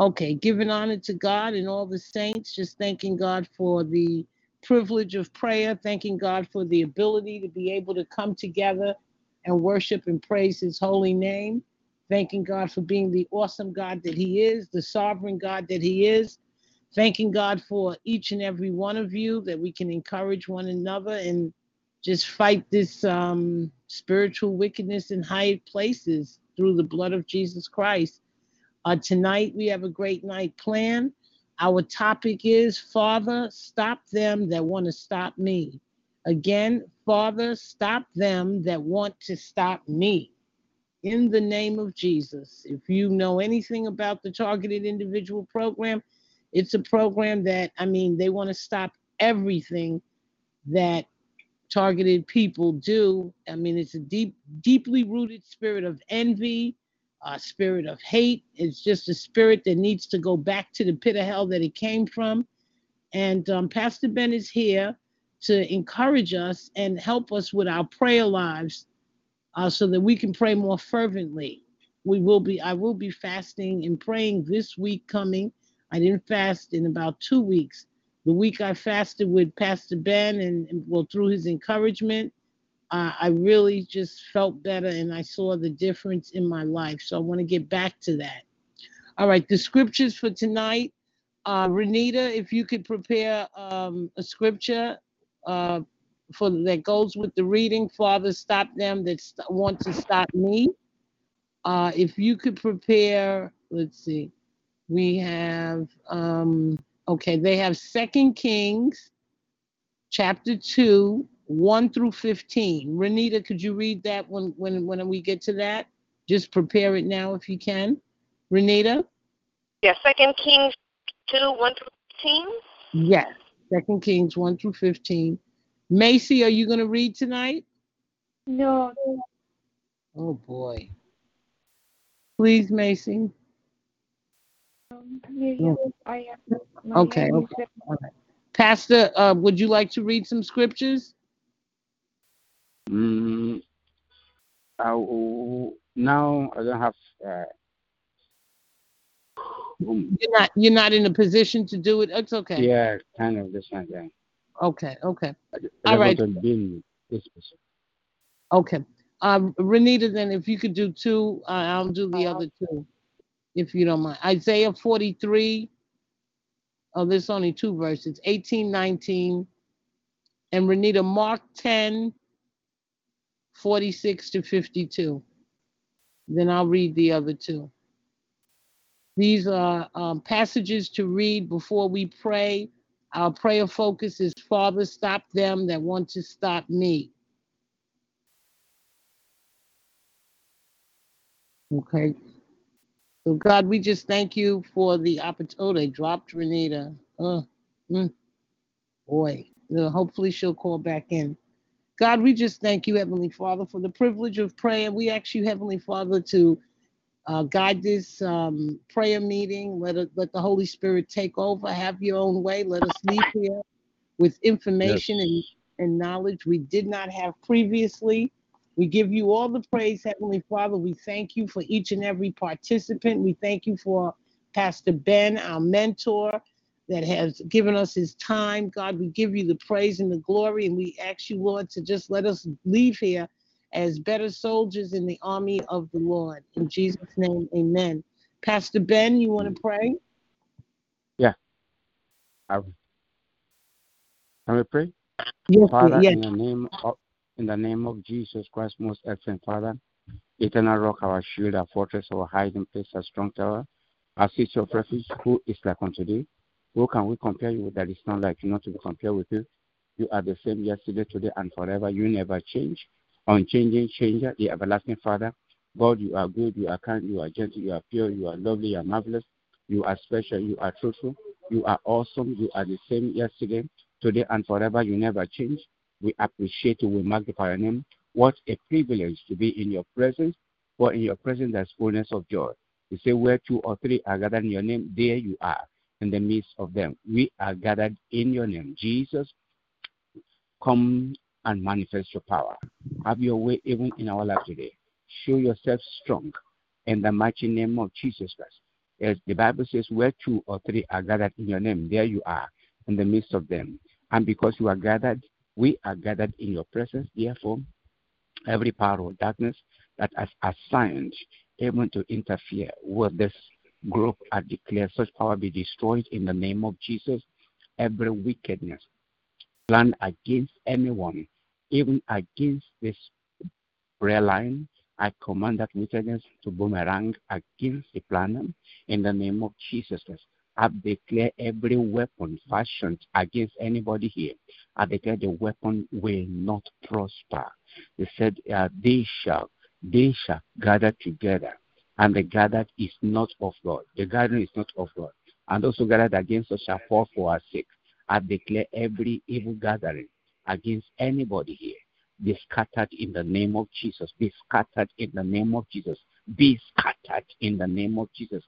Okay, giving honor to God and all the saints, just thanking God for the privilege of prayer, thanking God for the ability to be able to come together and worship and praise his holy name, thanking God for being the awesome God that he is, the sovereign God that he is, thanking God for each and every one of you that we can encourage one another and just fight this um, spiritual wickedness in high places through the blood of Jesus Christ. Uh, tonight, we have a great night planned. Our topic is Father, stop them that want to stop me. Again, Father, stop them that want to stop me. In the name of Jesus. If you know anything about the Targeted Individual Program, it's a program that, I mean, they want to stop everything that targeted people do. I mean, it's a deep, deeply rooted spirit of envy, a spirit of hate. It's just a spirit that needs to go back to the pit of hell that it came from. And um, Pastor Ben is here to encourage us and help us with our prayer lives uh, so that we can pray more fervently. We will be, I will be fasting and praying this week coming. I didn't fast in about two weeks. The week I fasted with Pastor Ben and, and well, through his encouragement, uh, I really just felt better and I saw the difference in my life. So I want to get back to that. All right, the scriptures for tonight. Uh, Renita, if you could prepare um, a scripture uh, for that goes with the reading. Father, stop them that st- want to stop me. Uh, if you could prepare, let's see, we have um, okay. They have Second Kings, chapter two, 1 through 15. Renita, could you read that when when when we get to that? Just prepare it now if you can. Renita? Yeah, Second Kings 2, 1 through 15. Yes. Second Kings 1 through 15. Macy, are you going to read tonight? No. Oh boy. Please, Macy. Um, Miriam, I am. Okay, okay. All right. Pastor, uh, would you like to read some scriptures? Mm, I now I don't have. Uh, um, You're not you're not in a position to do it. It's okay. yeah, kind of this one. Yeah. Okay, okay. I, I right. want to be in this person. Okay. Um, Renita, then if you could do two, uh, I'll do the other two, if you don't mind. Isaiah 43. Oh, there's only two verses, 18, 19. And Renita, Mark 10, 46 to 52. Then I'll read the other two. These are um, passages to read before we pray. Our prayer focus is Father, stop them that want to stop me. Okay. So, God, we just thank you for the opportunity. Oh, dropped Renita. Oh, mm, boy. Uh, hopefully, she'll call back in. God, we just thank you, Heavenly Father, for the privilege of prayer. We ask you, Heavenly Father, to uh, guide this um, prayer meeting. Let it, let the Holy Spirit take over. Have your own way. Let us leave here with information and, and knowledge we did not have previously. We give you all the praise, Heavenly Father. We thank you for each and every participant. We thank you for Pastor Ben, our mentor, that has given us his time. God, we give you the praise and the glory, and we ask you, Lord, to just let us leave here as better soldiers in the army of the Lord. In Jesus' name, amen. Pastor Ben, you want to pray? Yeah. I. Can we pray? Yes, Father, yes. in the name of in the name of Jesus Christ, most excellent Father, eternal rock, our shield, our fortress, our hiding place, our strong tower, our city of refuge, who is like unto thee? Who can we compare you with that is not like you, not to be compared with you? You are the same yesterday, today, and forever. You never change. Unchanging changer, the everlasting Father. God, you are good, you are kind, you are gentle, you are pure, you are lovely, you are marvelous, you are special, you are truthful, you are awesome, you are the same yesterday, today, and forever. You never change. We appreciate you, we magnify your name. What a privilege to be in your presence, for in your presence there's fullness of joy. You say, Where two or three are gathered in your name, there you are in the midst of them. We are gathered in your name. Jesus, come and manifest your power. Have your way even in our life today. Show yourself strong in the mighty name of Jesus Christ. As the Bible says, where two or three are gathered in your name, there you are in the midst of them. And because you are gathered, we are gathered in your presence. Therefore, every power of darkness that has assigned even to interfere with this group, I declare such power be destroyed in the name of Jesus. Every wickedness planned against anyone, even against this prayer line, I command that wickedness to boomerang against the plan in the name of Jesus. I declare every weapon fashioned against anybody here. I declare the weapon will not prosper. They said uh, they shall they shall gather together, and the gathered is not of God. The gathering is not of God, and who gathered against us shall fall for our sake. I declare every evil gathering against anybody here be scattered in the name of Jesus. Be scattered in the name of Jesus. Be scattered in the name of Jesus.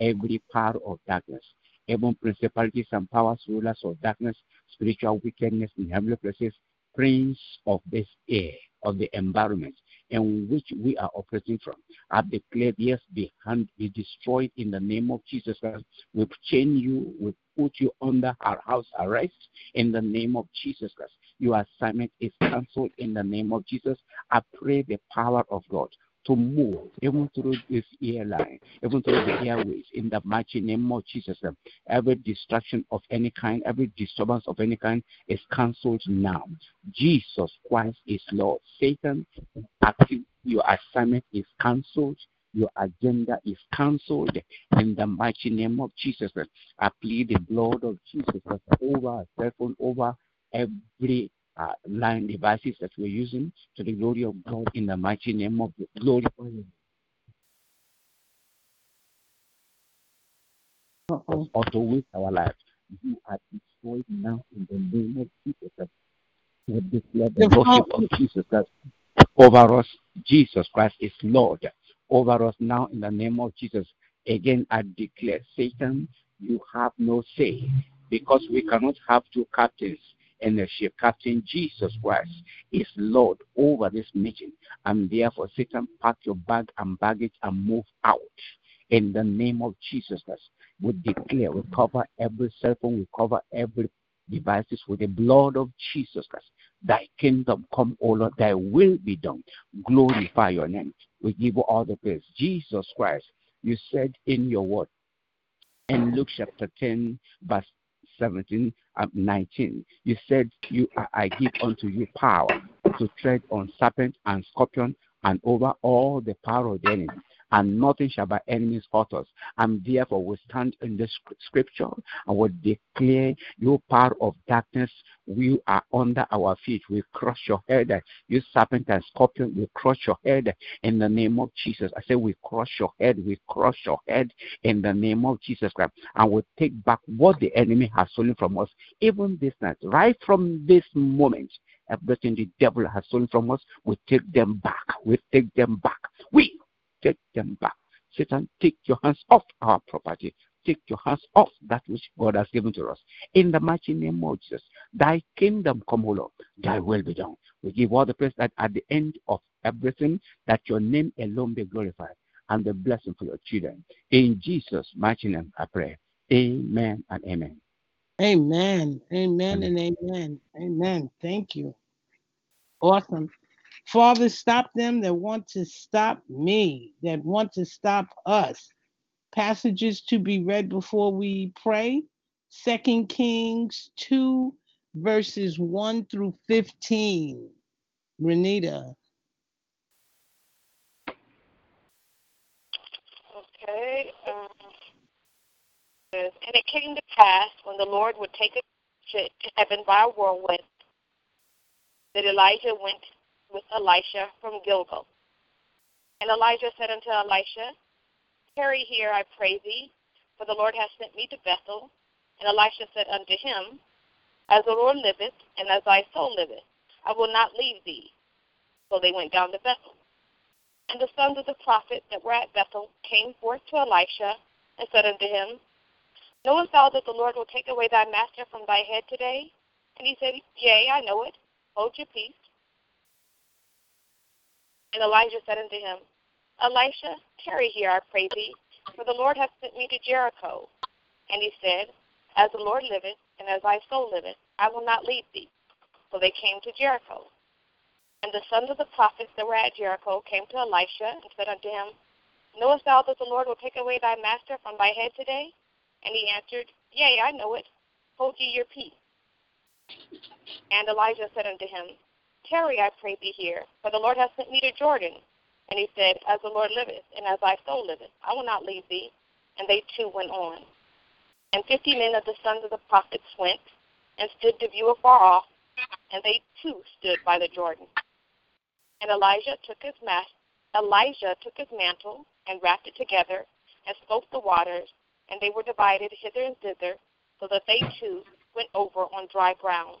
Every power of darkness, even principalities and powers, rulers of darkness, spiritual wickedness in heavenly places, prince of this air, of the environment in which we are operating from. I declare, yes, be, hand, be destroyed in the name of Jesus Christ. We chain you, we put you under our house arrest in the name of Jesus Christ. Your assignment is cancelled in the name of Jesus. I pray the power of God to move even through this airline, even through the airways, in the mighty name of Jesus. Uh, every distraction of any kind, every disturbance of any kind is cancelled now. Jesus Christ is Lord. Satan, your assignment is cancelled. Your agenda is cancelled in the mighty name of Jesus. Uh, I plead the blood of Jesus uh, over cell phone, over every uh, line devices that we're using to the glory of God in the mighty name of the glory. Uh-oh. Or to waste our lives. You are destroyed now in the name of Jesus. We declare the lordship of Jesus Christ over us. Jesus Christ is Lord over us now in the name of Jesus. Again, I declare, Satan, you have no say because we cannot have two captains and the ship captain Jesus Christ is Lord over this meeting. And therefore, Satan, pack your bag and baggage and move out. In the name of Jesus Christ, we declare, we cover every cell phone, we cover every devices with the blood of Jesus Christ. Thy kingdom come, O Lord, thy will be done. Glorify your name. We give all the praise. Jesus Christ, you said in your word, in Luke chapter 10, verse 17 and 19. You said, "You I give unto you power to tread on serpent and scorpion and over all the power of the enemy, and nothing shall by enemies hurt us. And therefore we stand in this scripture and we declare your power of darkness, we are under our feet. We crush your head. You serpent and scorpion, we crush your head in the name of Jesus. I say we crush your head, we crush your head in the name of Jesus Christ. And we take back what the enemy has stolen from us, even this night, right from this moment everything the devil has stolen from us, we take them back. We take them back. We take them back. Satan, take your hands off our property. Take your hands off that which God has given to us. In the mighty name of Jesus, thy kingdom come, O Lord, thy will be done. We give all the praise that at the end of everything, that your name alone be glorified and the blessing for your children. In Jesus' mighty name, I pray. Amen and amen. Amen. Amen and amen. Amen. Thank you. Awesome. Father, stop them that want to stop me, that want to stop us. Passages to be read before we pray. Second Kings 2, verses 1 through 15. Renita. Okay. Um, and it came to pass when the Lord would take us to heaven by a whirlwind that Elijah went with Elisha from Gilgal. And Elijah said unto Elisha, Tarry here, I pray thee, for the Lord hath sent me to Bethel. And Elisha said unto him, As the Lord liveth, and as thy soul liveth, I will not leave thee. So they went down to Bethel. And the sons of the prophet that were at Bethel came forth to Elisha, and said unto him, Knowest thou that the Lord will take away thy master from thy head today? And he said, Yea, I know it. Hold your peace. And Elijah said unto him, Elisha, tarry here, I pray thee, for the Lord hath sent me to Jericho. And he said, As the Lord liveth, and as thy soul liveth, I will not leave thee. So they came to Jericho. And the sons of the prophets that were at Jericho came to Elisha and said unto him, Knowest thou that the Lord will take away thy master from thy head today? And he answered, Yea, I know it. Hold ye your peace. And Elijah said unto him, Tarry, I pray thee here, for the Lord hath sent me to Jordan. And he said, As the Lord liveth, and as thy soul liveth, I will not leave thee. And they two went on. And fifty men of the sons of the prophets went, and stood to view afar off, and they too stood by the Jordan. And Elijah took his mas- Elijah took his mantle and wrapped it together, and smote the waters, and they were divided hither and thither, so that they too went over on dry ground.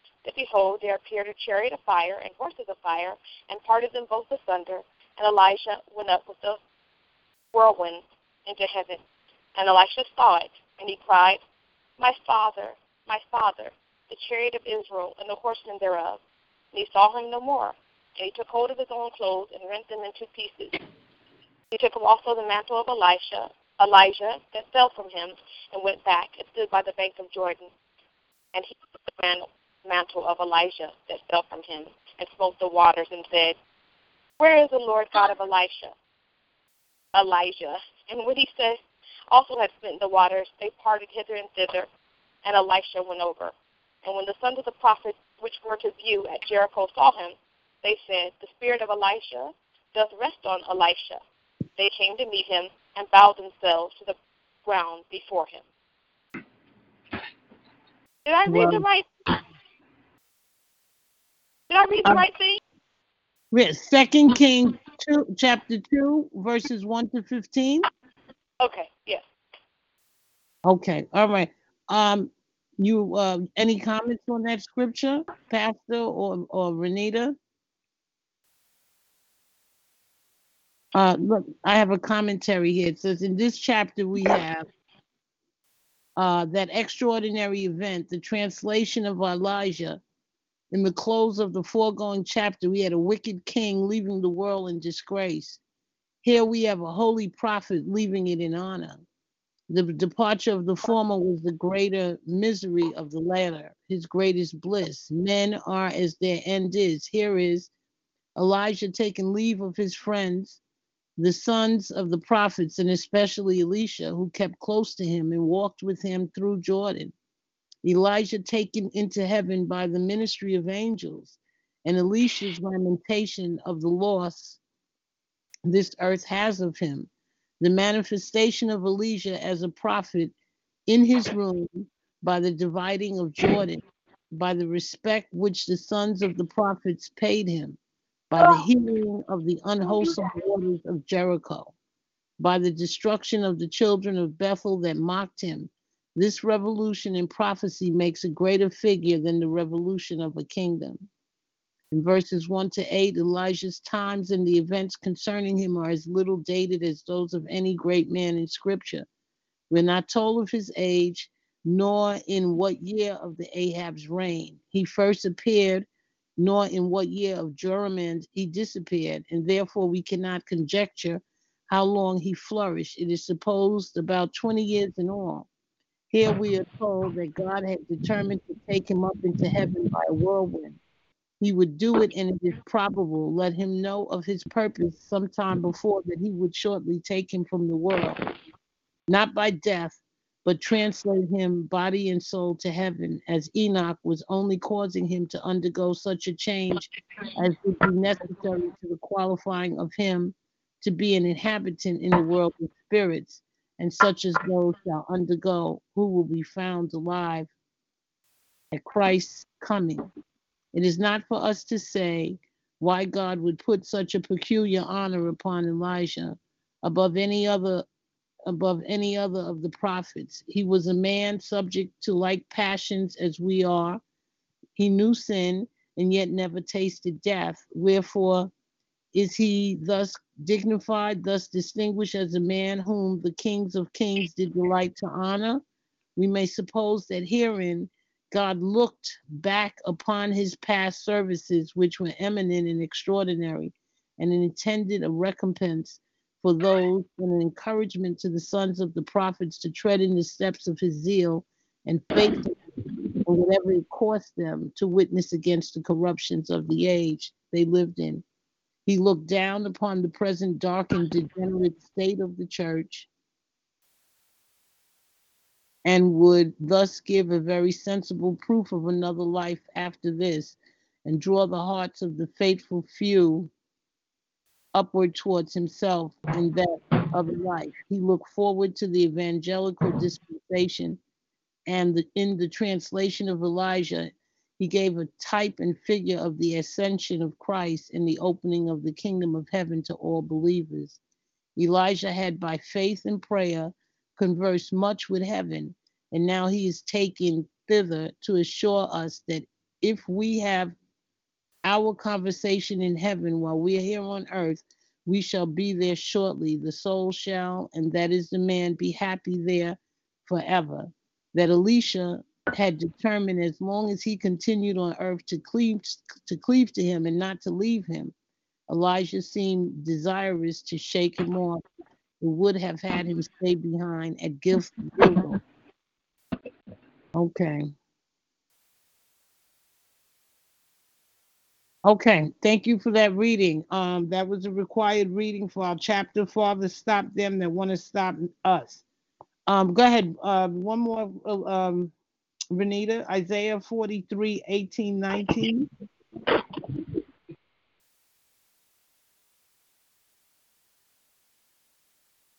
that behold, there appeared a chariot of fire and horses of fire, and parted them both asunder. And Elijah went up with the whirlwind into heaven. And Elisha saw it, and he cried, My father, my father, the chariot of Israel, and the horsemen thereof. And he saw him no more. And he took hold of his own clothes and rent them in two pieces. He took also the mantle of Elisha, Elijah that fell from him, and went back and stood by the bank of Jordan. And he took the mantle of Elijah that fell from him, and smote the waters, and said, Where is the Lord God of Elisha? Elijah. And when he said, also had smitten the waters, they parted hither and thither, and Elisha went over. And when the sons of the prophets which were to view at Jericho saw him, they said, The spirit of Elisha doth rest on Elisha. They came to meet him and bowed themselves to the ground before him. Did I read Well- the right? Did I read the Um, right thing? Yes, Second King two, chapter two, verses one to fifteen. Okay, yes. Okay, all right. Um, you uh, any comments on that scripture, Pastor or or Renita? Uh, look, I have a commentary here. It says in this chapter we have uh, that extraordinary event, the translation of Elijah. In the close of the foregoing chapter, we had a wicked king leaving the world in disgrace. Here we have a holy prophet leaving it in honor. The departure of the former was the greater misery of the latter, his greatest bliss. Men are as their end is. Here is Elijah taking leave of his friends, the sons of the prophets, and especially Elisha, who kept close to him and walked with him through Jordan. Elijah taken into heaven by the ministry of angels, and Elisha's lamentation of the loss this earth has of him. The manifestation of Elijah as a prophet in his room by the dividing of Jordan, by the respect which the sons of the prophets paid him, by the healing of the unwholesome waters of Jericho, by the destruction of the children of Bethel that mocked him. This revolution in prophecy makes a greater figure than the revolution of a kingdom. In verses 1 to 8, Elijah's times and the events concerning him are as little dated as those of any great man in scripture. We're not told of his age, nor in what year of the Ahab's reign he first appeared, nor in what year of Joram he disappeared, and therefore we cannot conjecture how long he flourished. It is supposed about 20 years in all. Here we are told that God had determined to take him up into heaven by a whirlwind. He would do it, and it is probable, let him know of his purpose sometime before that he would shortly take him from the world, not by death, but translate him body and soul to heaven, as Enoch was only causing him to undergo such a change as would be necessary to the qualifying of him to be an inhabitant in the world of spirits, and such as those shall undergo, who will be found alive at Christ's coming. It is not for us to say why God would put such a peculiar honor upon Elijah above any other above any other of the prophets. He was a man subject to like passions as we are. He knew sin and yet never tasted death. Wherefore is he thus dignified, thus distinguished as a man whom the kings of kings did delight to honor? We may suppose that herein God looked back upon his past services, which were eminent and extraordinary, and intended a recompense for those and an encouragement to the sons of the prophets to tread in the steps of his zeal and faith and whatever it cost them to witness against the corruptions of the age they lived in. He looked down upon the present dark and degenerate state of the church and would thus give a very sensible proof of another life after this and draw the hearts of the faithful few upward towards himself in that of life. He looked forward to the evangelical dispensation and the, in the translation of Elijah, he gave a type and figure of the ascension of Christ and the opening of the kingdom of heaven to all believers. Elijah had by faith and prayer conversed much with heaven, and now he is taken thither to assure us that if we have our conversation in heaven while we are here on earth, we shall be there shortly. The soul shall, and that is the man, be happy there forever. That Elisha had determined as long as he continued on earth to cleave to cleave to him and not to leave him. Elijah seemed desirous to shake him off and would have had him stay behind at Gilgal. Okay. Okay, thank you for that reading. Um, that was a required reading for our chapter. Father, stop them that want to stop us. Um, go ahead. Uh, one more, uh, um, Renita, Isaiah 43, 18, 19.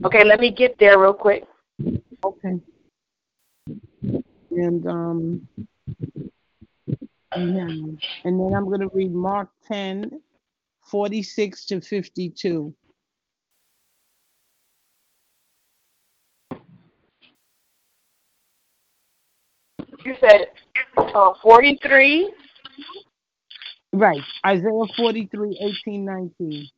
Okay, let me get there real quick. Okay. And um, yeah. and then I'm going to read Mark 10, 46 to 52. You said uh, 43? Right. Isaiah 43, 18, 19.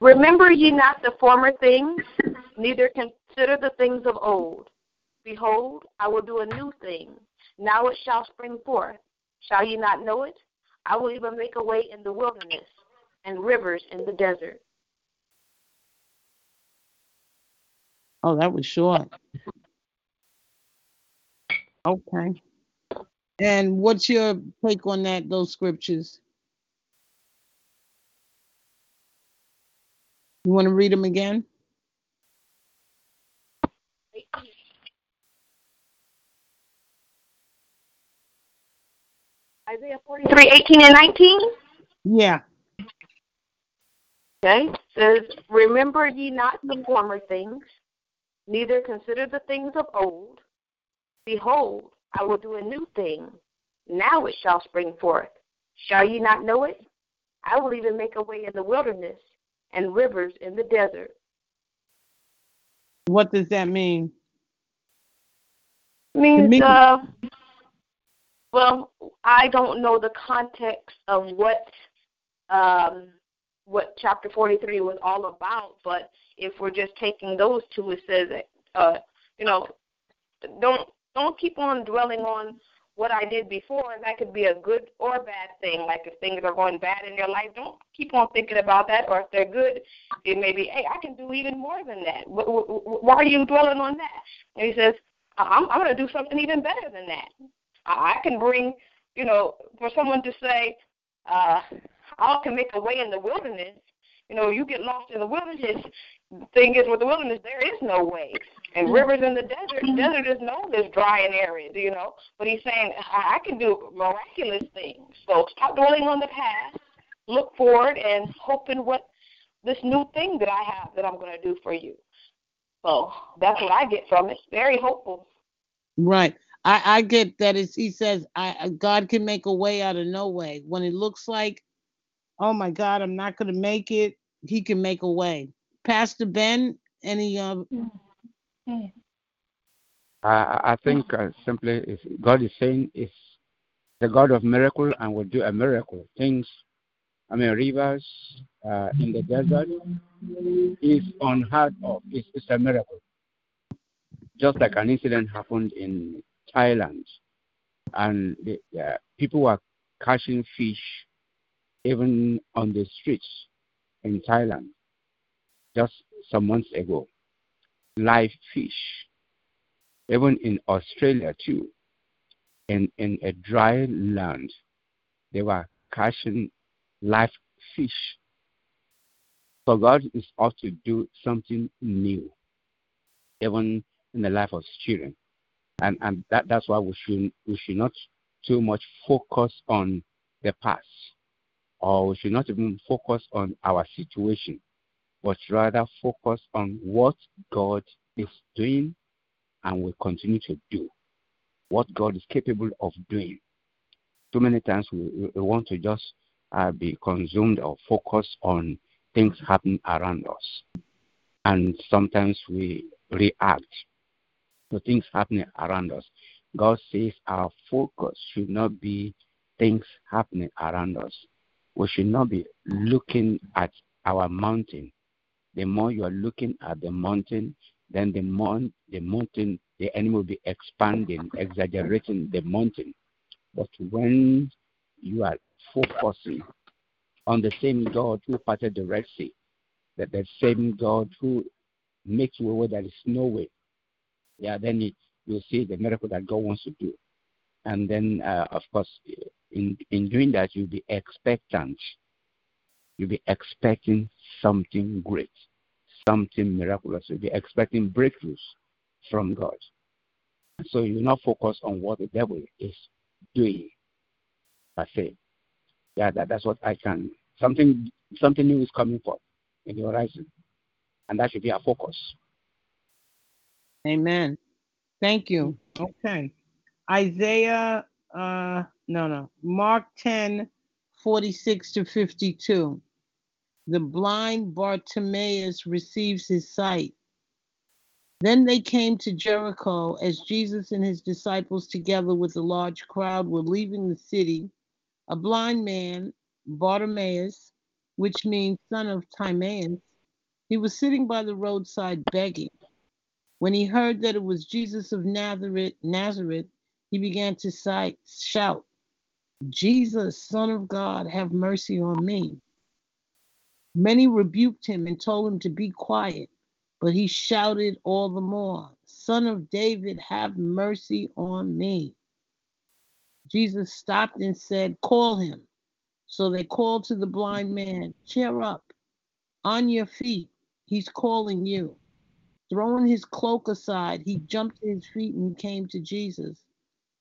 Remember ye not the former things, neither consider the things of old. Behold, I will do a new thing. Now it shall spring forth. Shall ye not know it? I will even make a way in the wilderness and rivers in the desert. Oh, that was short. Okay. And what's your take on that, those scriptures? You want to read them again? Isaiah 43, 18 and 19? Yeah. Okay. says, Remember ye not the former things, neither consider the things of old. Behold, I will do a new thing. Now it shall spring forth. Shall ye not know it? I will even make a way in the wilderness and rivers in the desert. What does that mean? It means, uh, well, I don't know the context of what um, what chapter 43 was all about, but if we're just taking those two, it says that uh, you know, don't don't keep on dwelling on what I did before, and that could be a good or bad thing. Like if things are going bad in your life, don't keep on thinking about that. Or if they're good, it may be, hey, I can do even more than that. Why are you dwelling on that? And he says, I'm, I'm going to do something even better than that. I can bring, you know, for someone to say, uh, I can make a way in the wilderness. You know, you get lost in the wilderness. The thing is, with the wilderness, there is no way. And mm-hmm. rivers in the desert, the desert is known as dry and arid, you know. But he's saying, I, I can do miraculous things. So stop dwelling on the past. Look forward and hope in what this new thing that I have that I'm going to do for you. So that's what I get from it. Very hopeful. Right. I, I get that it's, he says I God can make a way out of no way. When it looks like, oh my God, I'm not gonna make it, he can make a way. Pastor Ben, any uh. I, I think uh, simply God is saying is the God of miracle and will do a miracle. Things, I mean, rivers uh, in the desert is unheard of. It's, it's a miracle. Just like an incident happened in Thailand, and the, uh, people were catching fish even on the streets in Thailand just some months ago. Live fish even in Australia too, in, in a dry land, they were catching live fish. So God is out to do something new, even in the life of children. And and that, that's why we should we should not too much focus on the past. Or we should not even focus on our situation, but rather focus on what God is doing and will continue to do what God is capable of doing. Too many times we, we want to just uh, be consumed or focus on things happening around us. And sometimes we react to things happening around us. God says our focus should not be things happening around us. We should not be looking at our mountain. The more you are looking at the mountain, then the, mon- the mountain, the enemy will be expanding, exaggerating the mountain. But when you are focusing on the same God who parted the Red Sea, that the same God who makes way where there is no way, yeah, then it, you'll see the miracle that God wants to do. And then, uh, of course, in, in doing that, you'll be expectant. You'll be expecting something great something miraculous. You'll be expecting breakthroughs from God. So you will not focus on what the devil is doing. I say, yeah, that, that's what I can. Something something new is coming forth in the horizon, and that should be our focus. Amen. Thank you. Okay. Isaiah, uh, no, no. Mark 10, 46 to 52 the blind Bartimaeus receives his sight. Then they came to Jericho as Jesus and his disciples, together with a large crowd, were leaving the city. A blind man, Bartimaeus, which means son of Timaeus, he was sitting by the roadside begging. When he heard that it was Jesus of Nazareth, Nazareth, he began to shout, Jesus, Son of God, have mercy on me. Many rebuked him and told him to be quiet, but he shouted all the more, Son of David, have mercy on me. Jesus stopped and said, Call him. So they called to the blind man, Cheer up, on your feet, he's calling you. Throwing his cloak aside, he jumped to his feet and came to Jesus.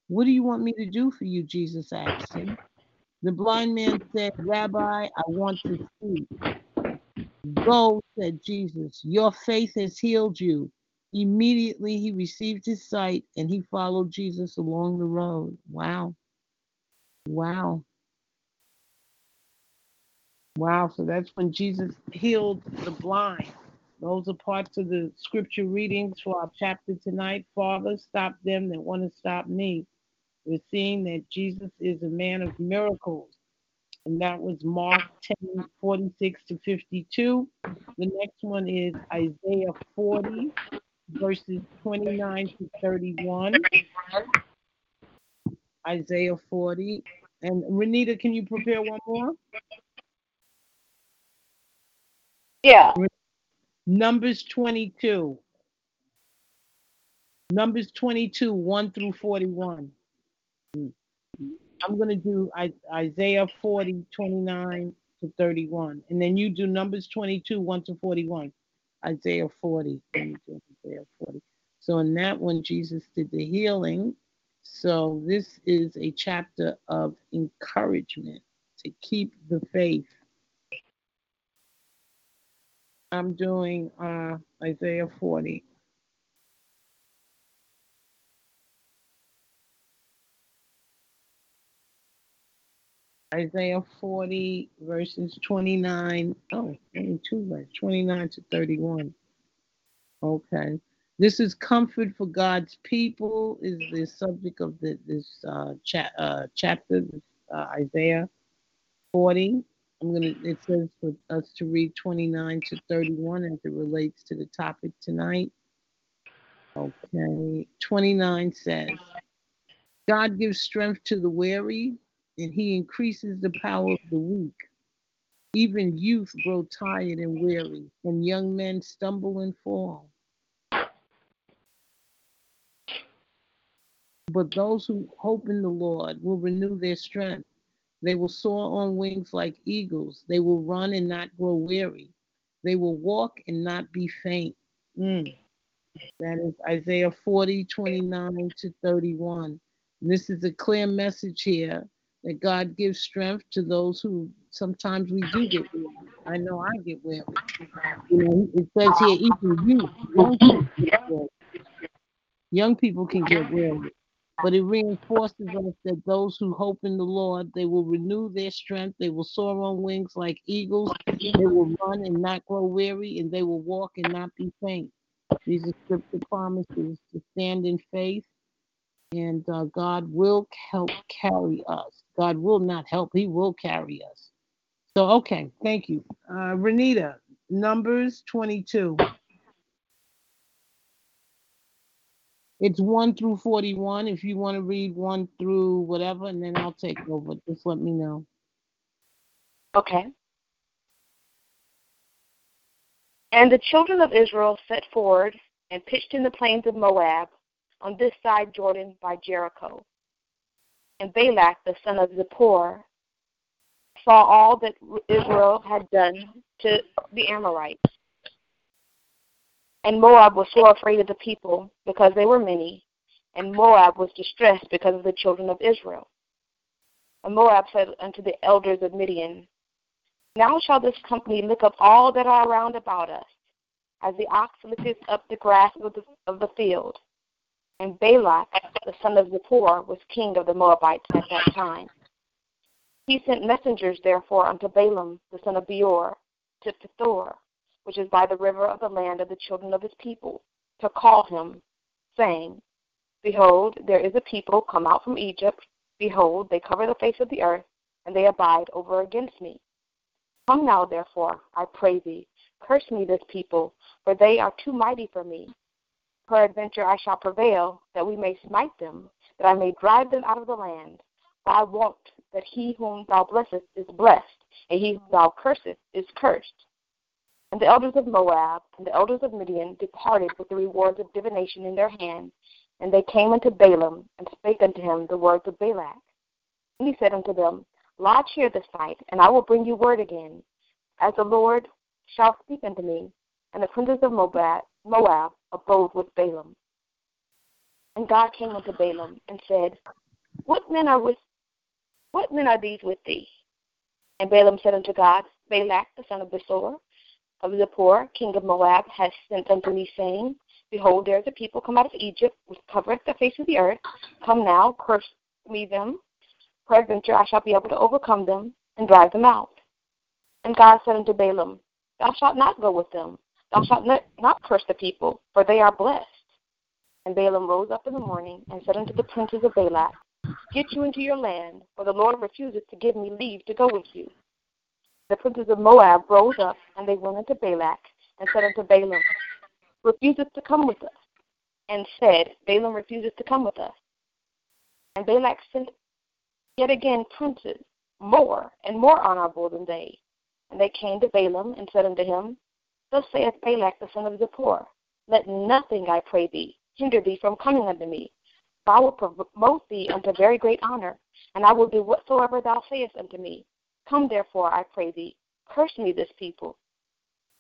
What do you want me to do for you? Jesus asked him. The blind man said, Rabbi, I want to see. Go, said Jesus, your faith has healed you. Immediately he received his sight and he followed Jesus along the road. Wow. Wow. Wow. So that's when Jesus healed the blind. Those are parts of the scripture readings for our chapter tonight. Father, stop them that want to stop me. We're seeing that Jesus is a man of miracles and that was Mark 10 46 to 52. The next one is Isaiah 40, verses 29 to 31. Isaiah 40. And Renita, can you prepare one more? Yeah. Numbers 22. Numbers 22, 1 through 41. I'm going to do Isaiah 40, 29 to 31. And then you do Numbers 22, 1 to 41. Isaiah 40. Isaiah 40. So in that one, Jesus did the healing. So this is a chapter of encouragement to keep the faith. I'm doing uh, Isaiah 40. Isaiah 40, verses 29. Oh, only two verses, 29 to 31. Okay. This is comfort for God's people, is the subject of the, this uh, cha- uh, chapter, uh, Isaiah 40. I'm gonna. It says for us to read 29 to 31 as it relates to the topic tonight. Okay. 29 says, God gives strength to the weary, and He increases the power of the weak. Even youth grow tired and weary, and young men stumble and fall. But those who hope in the Lord will renew their strength. They will soar on wings like eagles. They will run and not grow weary. They will walk and not be faint. Mm. That is Isaiah 40, 29 to 31. This is a clear message here that God gives strength to those who sometimes we do get weary. I know I get weary. You know, it says here, even you, young people, can get weary but it reinforces us that those who hope in the Lord, they will renew their strength. They will soar on wings like eagles. They will run and not grow weary, and they will walk and not be faint. These are scripture promises to stand in faith, and uh, God will help carry us. God will not help, He will carry us. So, okay, thank you. Uh, Renita, Numbers 22. It's 1 through 41. If you want to read 1 through whatever, and then I'll take over. Just let me know. Okay. And the children of Israel set forward and pitched in the plains of Moab on this side Jordan by Jericho. And Balak, the son of Zippor, saw all that Israel had done to the Amorites and Moab was so afraid of the people because they were many, and Moab was distressed because of the children of Israel. And Moab said unto the elders of Midian, Now shall this company lick up all that are round about us, as the ox licketh up the grass of the, of the field. And Balak, the son of Zippor, was king of the Moabites at that time. He sent messengers therefore unto Balaam, the son of Beor, to Pethor, which is by the river of the land of the children of his people, to call him, saying, Behold, there is a people come out from Egypt. Behold, they cover the face of the earth, and they abide over against me. Come now, therefore, I pray thee, curse me this people, for they are too mighty for me. Peradventure I shall prevail, that we may smite them, that I may drive them out of the land. I wot that he whom thou blessest is blessed, and he whom thou cursest is cursed. And the elders of Moab and the elders of Midian departed with the rewards of divination in their hand. And they came unto Balaam and spake unto him the words of Balak. And he said unto them, Lodge here this night, and I will bring you word again, as the Lord shall speak unto me. And the princes of Moab, Moab abode with Balaam. And God came unto Balaam and said, What men are with what men are these with thee? And Balaam said unto God, Balak the son of Besor, of Zippor, king of Moab, has sent unto me, saying, Behold, there is a people come out of Egypt, which covereth the face of the earth. Come now, curse me them. Peradventure I shall be able to overcome them and drive them out. And God said unto Balaam, Thou shalt not go with them. Thou shalt not curse the people, for they are blessed. And Balaam rose up in the morning and said unto the princes of Balak, Get you into your land, for the Lord refuseth to give me leave to go with you the princes of Moab rose up, and they went unto Balak, and said unto Balaam, Refuseth to come with us. And said, Balaam refuseth to come with us. And Balak sent yet again princes, more and more honorable than they. And they came to Balaam, and said unto him, Thus saith Balak the son of Zippor, Let nothing, I pray thee, hinder thee from coming unto me. For I will promote thee unto very great honor, and I will do whatsoever thou sayest unto me. Come therefore, I pray thee, curse me this people.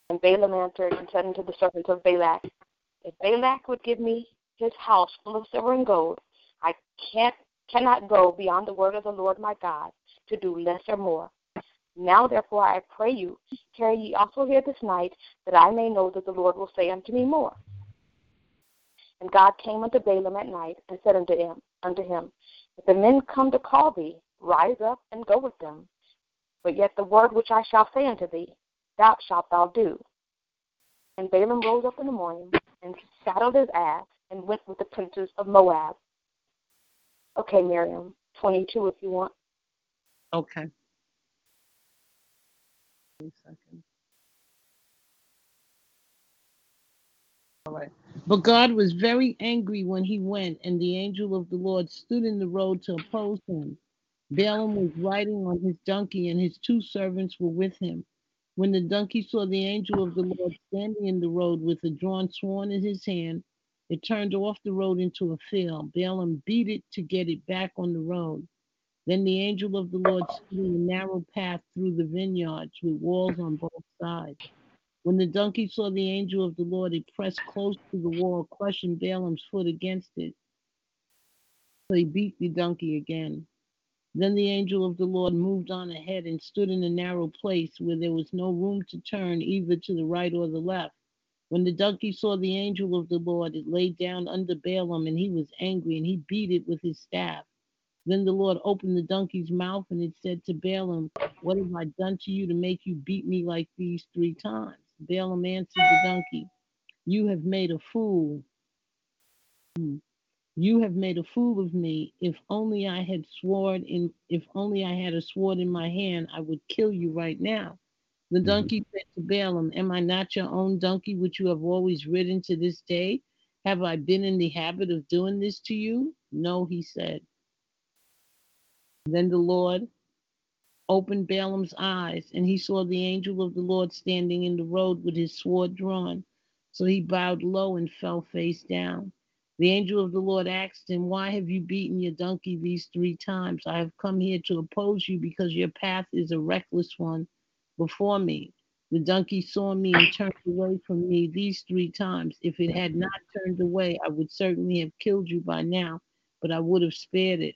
And Balaam answered and said unto the servants of Balak, If Balak would give me his house full of silver and gold, I can't, cannot go beyond the word of the Lord my God to do less or more. Now therefore I pray you, tarry ye also here this night, that I may know that the Lord will say unto me more. And God came unto Balaam at night and said unto him, unto him, If the men come to call thee, rise up and go with them. But yet the word which I shall say unto thee, that shalt thou do. And Balaam rose up in the morning and saddled his ass and went with the princes of Moab. Okay, Miriam, 22 if you want. Okay. One second. All right. But God was very angry when he went, and the angel of the Lord stood in the road to oppose him. Balaam was riding on his donkey, and his two servants were with him. When the donkey saw the angel of the Lord standing in the road with a drawn sword in his hand, it turned off the road into a field. Balaam beat it to get it back on the road. Then the angel of the Lord stood in a narrow path through the vineyards with walls on both sides. When the donkey saw the angel of the Lord, it pressed close to the wall, crushing Balaam's foot against it. So he beat the donkey again. Then the angel of the Lord moved on ahead and stood in a narrow place where there was no room to turn either to the right or the left. When the donkey saw the angel of the Lord, it lay down under Balaam, and he was angry, and he beat it with his staff. Then the Lord opened the donkey's mouth, and it said to Balaam, What have I done to you to make you beat me like these three times? Balaam answered the donkey, You have made a fool. You have made a fool of me. If only I had sword in if only I had a sword in my hand, I would kill you right now. The Mhm. donkey said to Balaam, Am I not your own donkey which you have always ridden to this day? Have I been in the habit of doing this to you? No, he said. Then the Lord opened Balaam's eyes, and he saw the angel of the Lord standing in the road with his sword drawn. So he bowed low and fell face down. The angel of the Lord asked him, Why have you beaten your donkey these three times? I have come here to oppose you because your path is a reckless one before me. The donkey saw me and turned away from me these three times. If it had not turned away, I would certainly have killed you by now, but I would have spared it.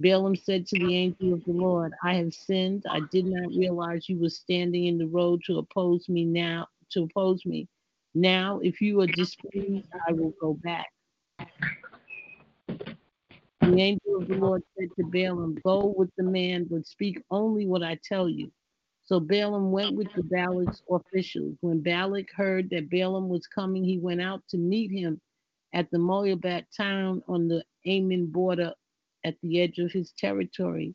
Balaam said to the angel of the Lord, I have sinned. I did not realize you were standing in the road to oppose me now, to oppose me. Now, if you are displeased, I will go back. The angel of the Lord said to Balaam, Go with the man, but speak only what I tell you. So Balaam went with the Balak's officials. When Balak heard that Balaam was coming, he went out to meet him at the Moabite town on the Arnon border at the edge of his territory.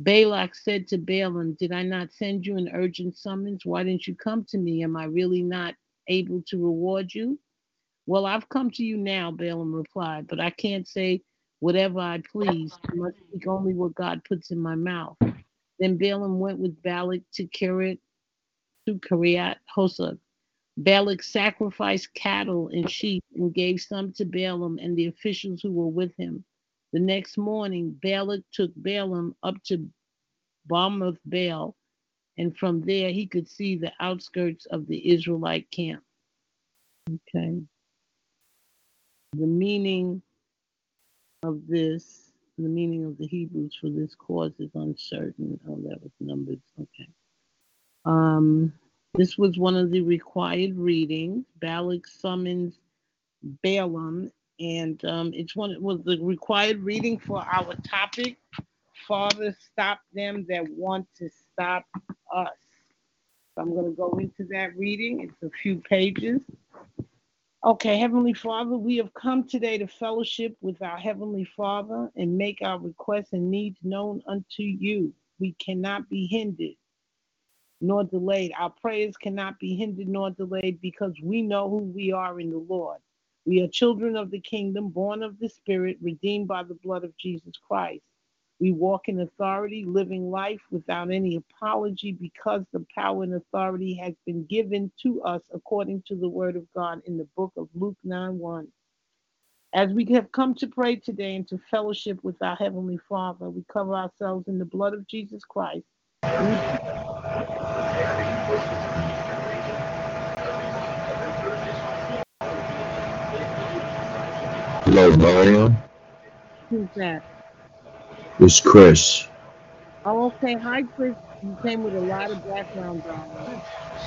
Balak said to Balaam, Did I not send you an urgent summons? Why didn't you come to me? Am I really not able to reward you? Well, I've come to you now, Balaam replied, but I can't say whatever I please. I must speak only what God puts in my mouth. Then Balaam went with Balak to Kiryat, to Kiryat Hoseb. Balak sacrificed cattle and sheep and gave some to Balaam and the officials who were with him. The next morning, Balak took Balaam up to Bamoth Baal, and from there he could see the outskirts of the Israelite camp. Okay. The meaning of this, the meaning of the Hebrews for this cause is uncertain. Oh, that was numbers. Okay. Um, this was one of the required readings. Balak summons Balaam, and um, it's one it was the required reading for our topic. Father, stop them that want to stop us. So I'm going to go into that reading. It's a few pages. Okay, Heavenly Father, we have come today to fellowship with our Heavenly Father and make our requests and needs known unto you. We cannot be hindered nor delayed. Our prayers cannot be hindered nor delayed because we know who we are in the Lord. We are children of the kingdom, born of the Spirit, redeemed by the blood of Jesus Christ. We walk in authority, living life without any apology because the power and authority has been given to us according to the word of God in the book of Luke 9 1. As we have come to pray today and to fellowship with our Heavenly Father, we cover ourselves in the blood of Jesus Christ. Hello, Mariam. Who's that? It's Chris. Oh, okay. Hi, Chris. You came with a lot of background noise.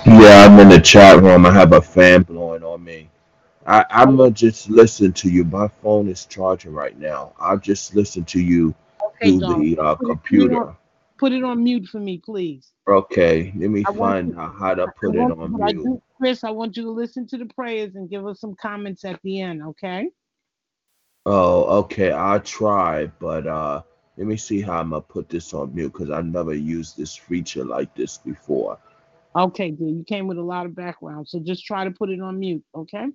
Yeah, I'm in the chat room. I have a fan blowing on me. I, I'm gonna just listen to you. My phone is charging right now. I'll just listen to you Okay, through the uh, Put it- put it on- computer. Put it on mute for me, please. Okay, let me I find out how to I put it want- on but I mute. do- Chris, I want you to listen to the prayers and give us some comments at the end, okay? Oh, okay, I'll try, but uh, let me see how I'm gonna put this on mute because I've never used this feature like this before. Okay, dear. You came with a lot of background, so just try to put it on mute, okay?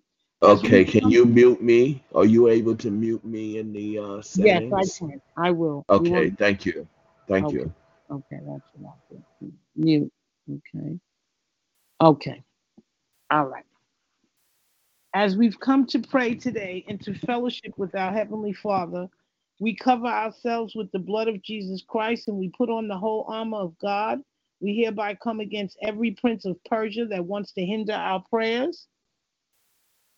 Okay, can you mute me? Are you able to mute me in the uh, Yes, settings? I can. I will. You Okay, thank you. Thank you. Okay, that's what I'll. Mute. Okay. Okay. All right. As we've come to pray today and to fellowship with our Heavenly Father, we cover ourselves with the blood of Jesus Christ and we put on the whole armor of God. We hereby come against every prince of Persia that wants to hinder our prayers.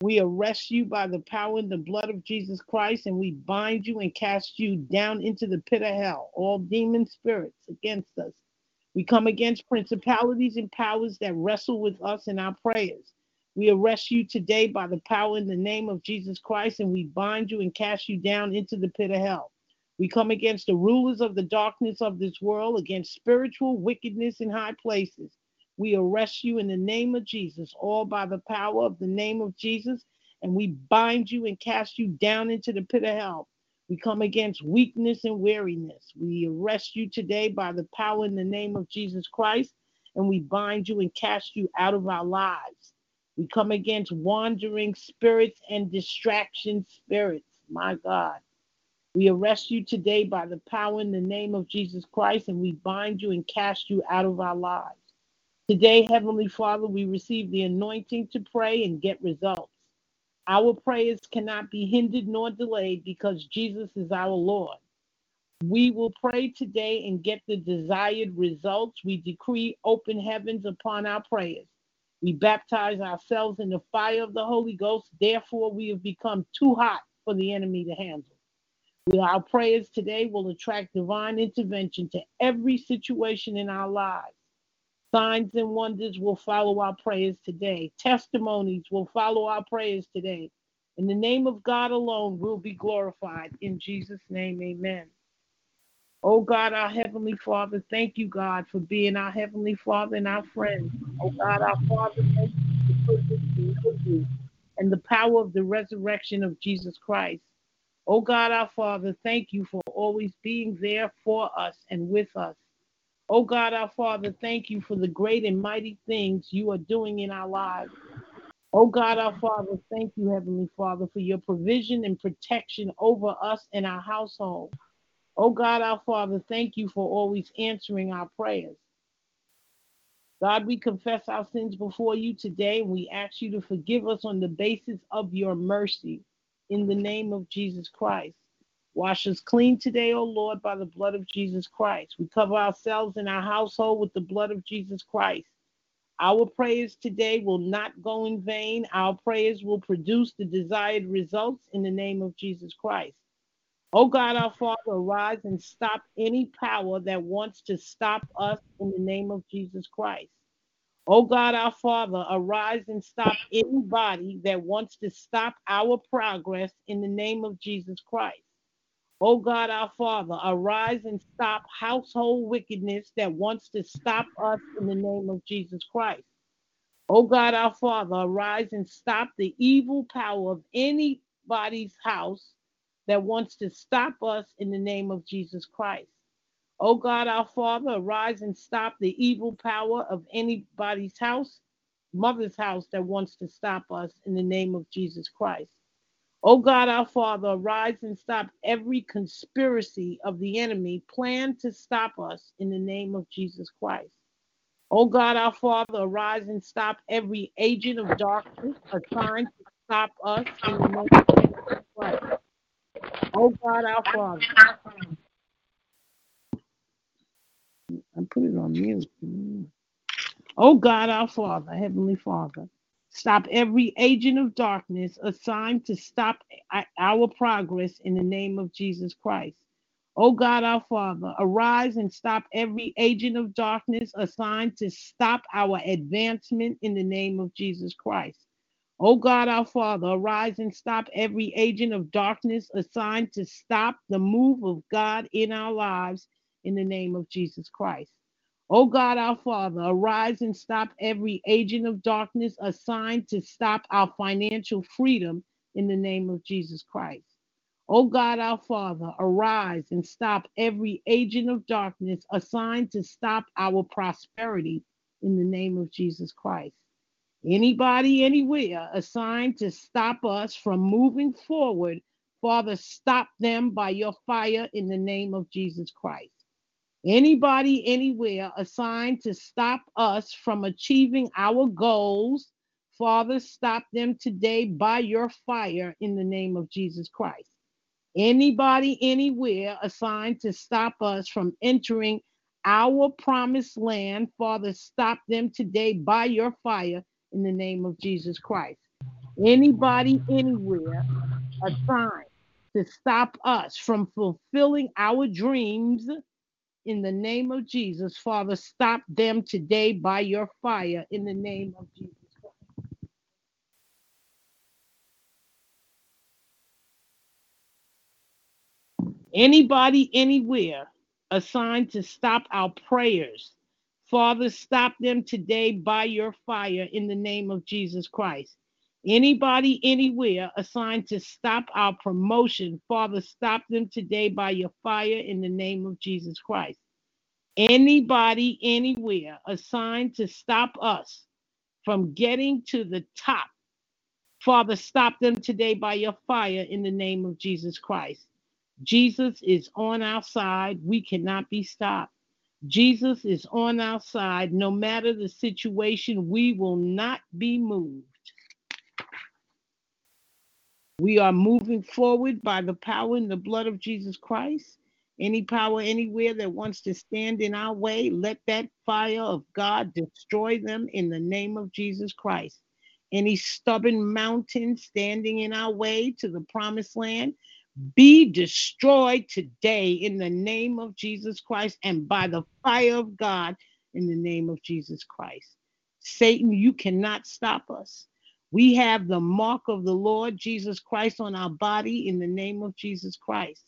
We arrest you by the power and the blood of Jesus Christ, and we bind you and cast you down into the pit of hell, all demon spirits against us. We come against principalities and powers that wrestle with us in our prayers. We arrest you today by the power in the name of Jesus Christ, and we bind you and cast you down into the pit of hell. We come against the rulers of the darkness of this world, against spiritual wickedness in high places. We arrest you in the name of Jesus, all by the power of the name of Jesus, and we bind you and cast you down into the pit of hell. We come against weakness and weariness. We arrest you today by the power in the name of Jesus Christ, and we bind you and cast you out of our lives. We come against wandering spirits and distraction spirits. My God. We arrest you today by the power in the name of Jesus Christ, and we bind you and cast you out of our lives. Today, Heavenly Father, we receive the anointing to pray and get results. Our prayers cannot be hindered nor delayed because Jesus is our Lord. We will pray today and get the desired results. We decree open heavens upon our prayers. We baptize ourselves in the fire of the Holy Ghost. Therefore, we have become too hot for the enemy to handle. Our prayers today will attract divine intervention to every situation in our lives. Signs and wonders will follow our prayers today. Testimonies will follow our prayers today. In the name of God alone we'll be glorified. In Jesus' name, amen. Oh God, our Heavenly Father, thank you, God, for being our Heavenly Father and our friend. Oh God, our Father, thank you for the to you and the power of the resurrection of Jesus Christ. Oh God, our Father, thank you for always being there for us and with us. Oh God, our Father, thank you for the great and mighty things you are doing in our lives. Oh God, our Father, thank you, Heavenly Father, for your provision and protection over us and our household. Oh God, our Father, thank you for always answering our prayers. God, we confess our sins before you today, and we ask you to forgive us on the basis of your mercy in the name of Jesus Christ. Wash us clean today, O Lord, by the blood of Jesus Christ. We cover ourselves and our household with the blood of Jesus Christ. Our prayers today will not go in vain. Our prayers will produce the desired results in the name of Jesus Christ. Oh God, our Father, arise and stop any power that wants to stop us in the name of Jesus Christ. Oh God, our Father, arise and stop anybody that wants to stop our progress in the name of Jesus Christ. Oh God, our Father, arise and stop household wickedness that wants to stop us in the name of Jesus Christ. Oh God, our Father, arise and stop the evil power of anybody's house that wants to stop us in the name of Jesus Christ. Oh God, our Father, arise and stop the evil power of anybody's house, mother's house that wants to stop us in the name of Jesus Christ. Oh God, our Father, arise and stop every conspiracy of the enemy planned to stop us in the name of Jesus Christ. Oh God, our Father, arise and stop every agent of darkness assigned to stop us in the name of Jesus Christ. Oh God, our Father. I put it on mute. Oh God, our Father, Heavenly Father, stop every agent of darkness assigned to stop our progress in the name of Jesus Christ. Oh God, our Father, arise and stop every agent of darkness assigned to stop our advancement in the name of Jesus Christ. O God, our Father, arise and stop every agent of darkness assigned to stop the move of God in our lives in the name of Jesus Christ. O God, our Father, arise and stop every agent of darkness assigned to stop our financial freedom in the name of Jesus Christ. O God, our Father, arise and stop every agent of darkness assigned to stop our prosperity in the name of Jesus Christ. Anybody, anywhere assigned to stop us from moving forward, Father, stop them by your fire in the name of Jesus Christ. Anybody, anywhere assigned to stop us from achieving our goals, Father, stop them today by your fire in the name of Jesus Christ. Anybody, anywhere assigned to stop us from entering our promised land, Father, stop them today by your fire in the name of Jesus Christ. Anybody, anywhere assigned to stop us from fulfilling our dreams in the name of Jesus, Father, stop them today by your fire in the name of Jesus. Anybody, anywhere assigned to stop our prayers, Father, stop them today by your fire in the name of Jesus Christ. Anybody, anywhere assigned to stop our promotion, Father, stop them today by your fire in the name of Jesus Christ. Anybody, anywhere assigned to stop us from getting to the top, Father, stop them today by your fire in the name of Jesus Christ. Jesus is on our side. We cannot be stopped. Jesus is on our side. No matter the situation, we will not be moved. We are moving forward by the power and the blood of Jesus Christ. Any power anywhere that wants to stand in our way, let that fire of God destroy them in the name of Jesus Christ. Any stubborn mountain standing in our way to the promised land, be destroyed today in the name of Jesus Christ and by the fire of God in the name of Jesus Christ. Satan, you cannot stop us. We have the mark of the Lord Jesus Christ on our body in the name of Jesus Christ.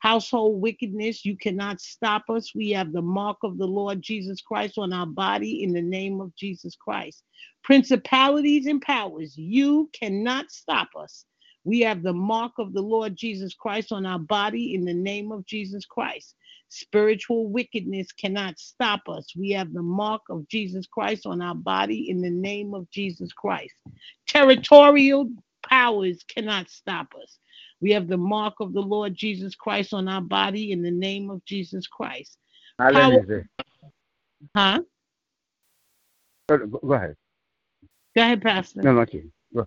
Household wickedness, you cannot stop us. We have the mark of the Lord Jesus Christ on our body in the name of Jesus Christ. Principalities and powers, you cannot stop us. We have the mark of the Lord Jesus Christ on our body in the name of Jesus Christ. Spiritual wickedness cannot stop us. We have the mark of Jesus Christ on our body in the name of Jesus Christ. Territorial powers cannot stop us. We have the mark of the Lord Jesus Christ on our body in the name of Jesus Christ. Power- huh? Go, ahead. Go ahead, Pastor. No, not you. Go,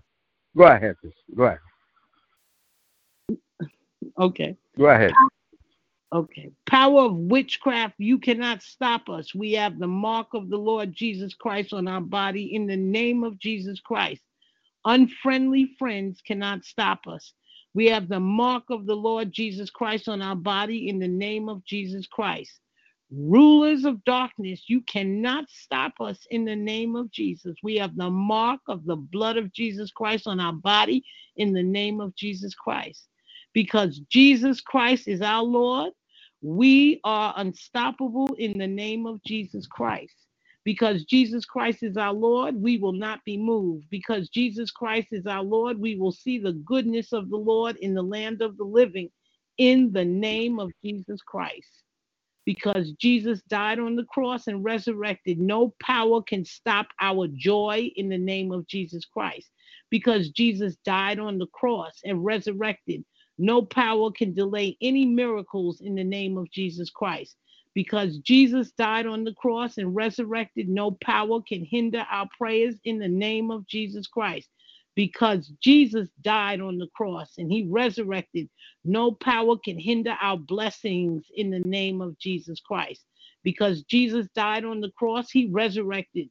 go ahead. Go ahead. Okay. Go ahead. Okay. Power of witchcraft, you cannot stop us. We have the mark of the Lord Jesus Christ on our body in the name of Jesus Christ. Unfriendly friends cannot stop us. We have the mark of the Lord Jesus Christ on our body in the name of Jesus Christ. Rulers of darkness, you cannot stop us in the name of Jesus. We have the mark of the blood of Jesus Christ on our body in the name of Jesus Christ. Because Jesus Christ is our Lord, we are unstoppable in the name of Jesus Christ. Because Jesus Christ is our Lord, we will not be moved. Because Jesus Christ is our Lord, we will see the goodness of the Lord in the land of the living in the name of Jesus Christ. Because Jesus died on the cross and resurrected, no power can stop our joy in the name of Jesus Christ. Because Jesus died on the cross and resurrected, no power can delay any miracles in the name of Jesus Christ. Because Jesus died on the cross and resurrected, no power can hinder our prayers in the name of Jesus Christ. Because Jesus died on the cross and he resurrected, no power can hinder our blessings in the name of Jesus Christ. Because Jesus died on the cross, he resurrected.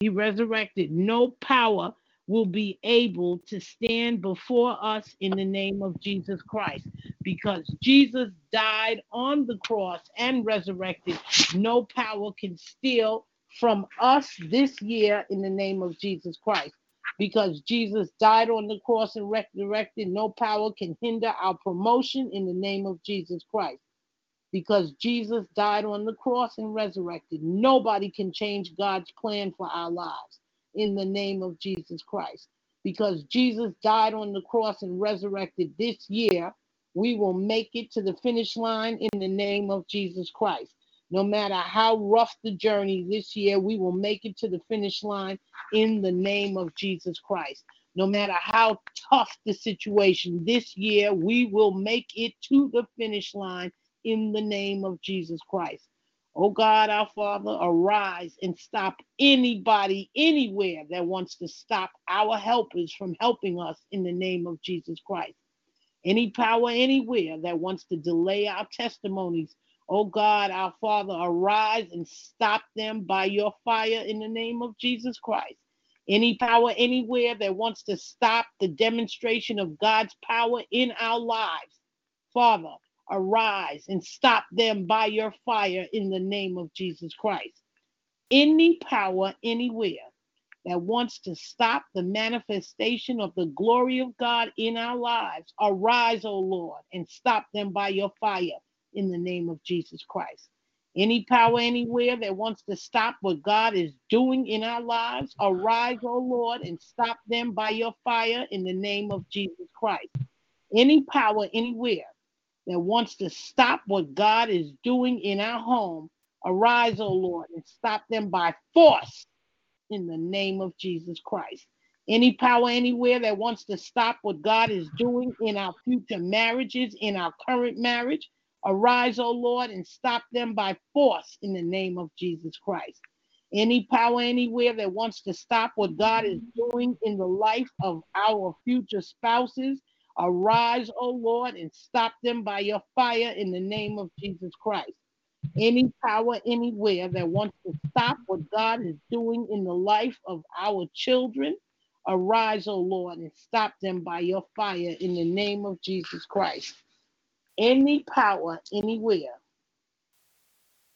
He resurrected. No power will be able to stand before us in the name of Jesus Christ. Because Jesus died on the cross and resurrected, no power can steal from us this year in the name of Jesus Christ. Because Jesus died on the cross and resurrected, no power can hinder our promotion in the name of Jesus Christ. Because Jesus died on the cross and resurrected, nobody can change God's plan for our lives in the name of Jesus Christ. Because Jesus died on the cross and resurrected this year, we will make it to the finish line in the name of Jesus Christ. No matter how rough the journey this year, we will make it to the finish line in the name of Jesus Christ. No matter how tough the situation this year, we will make it to the finish line in the name of Jesus Christ. Oh God, our Father, arise and stop anybody anywhere that wants to stop our helpers from helping us in the name of Jesus Christ. Any power anywhere that wants to delay our testimonies, oh God, our Father, arise and stop them by your fire in the name of Jesus Christ. Any power anywhere that wants to stop the demonstration of God's power in our lives, Father, arise and stop them by your fire in the name of Jesus Christ. Any power anywhere that wants to stop the manifestation of the glory of God in our lives, arise, O Lord, and stop them by your fire in the name of Jesus Christ. Any power anywhere that wants to stop what God is doing in our lives, arise, O Lord, and stop them by your fire in the name of Jesus Christ. Any power anywhere that wants to stop what God is doing in our home, arise, O Lord, and stop them by force in the name of Jesus Christ. Any power anywhere that wants to stop what God is doing in our future marriages, in our current marriage, arise, O Lord, and stop them by force in the name of Jesus Christ. Any power anywhere that wants to stop what God is doing in the life of our future spouses, arise, O Lord, and stop them by your fire in the name of Jesus Christ any power anywhere that wants to stop what God is doing in the life of our children, arise, O Lord, and stop them by your fire in the name of Jesus Christ. Any power anywhere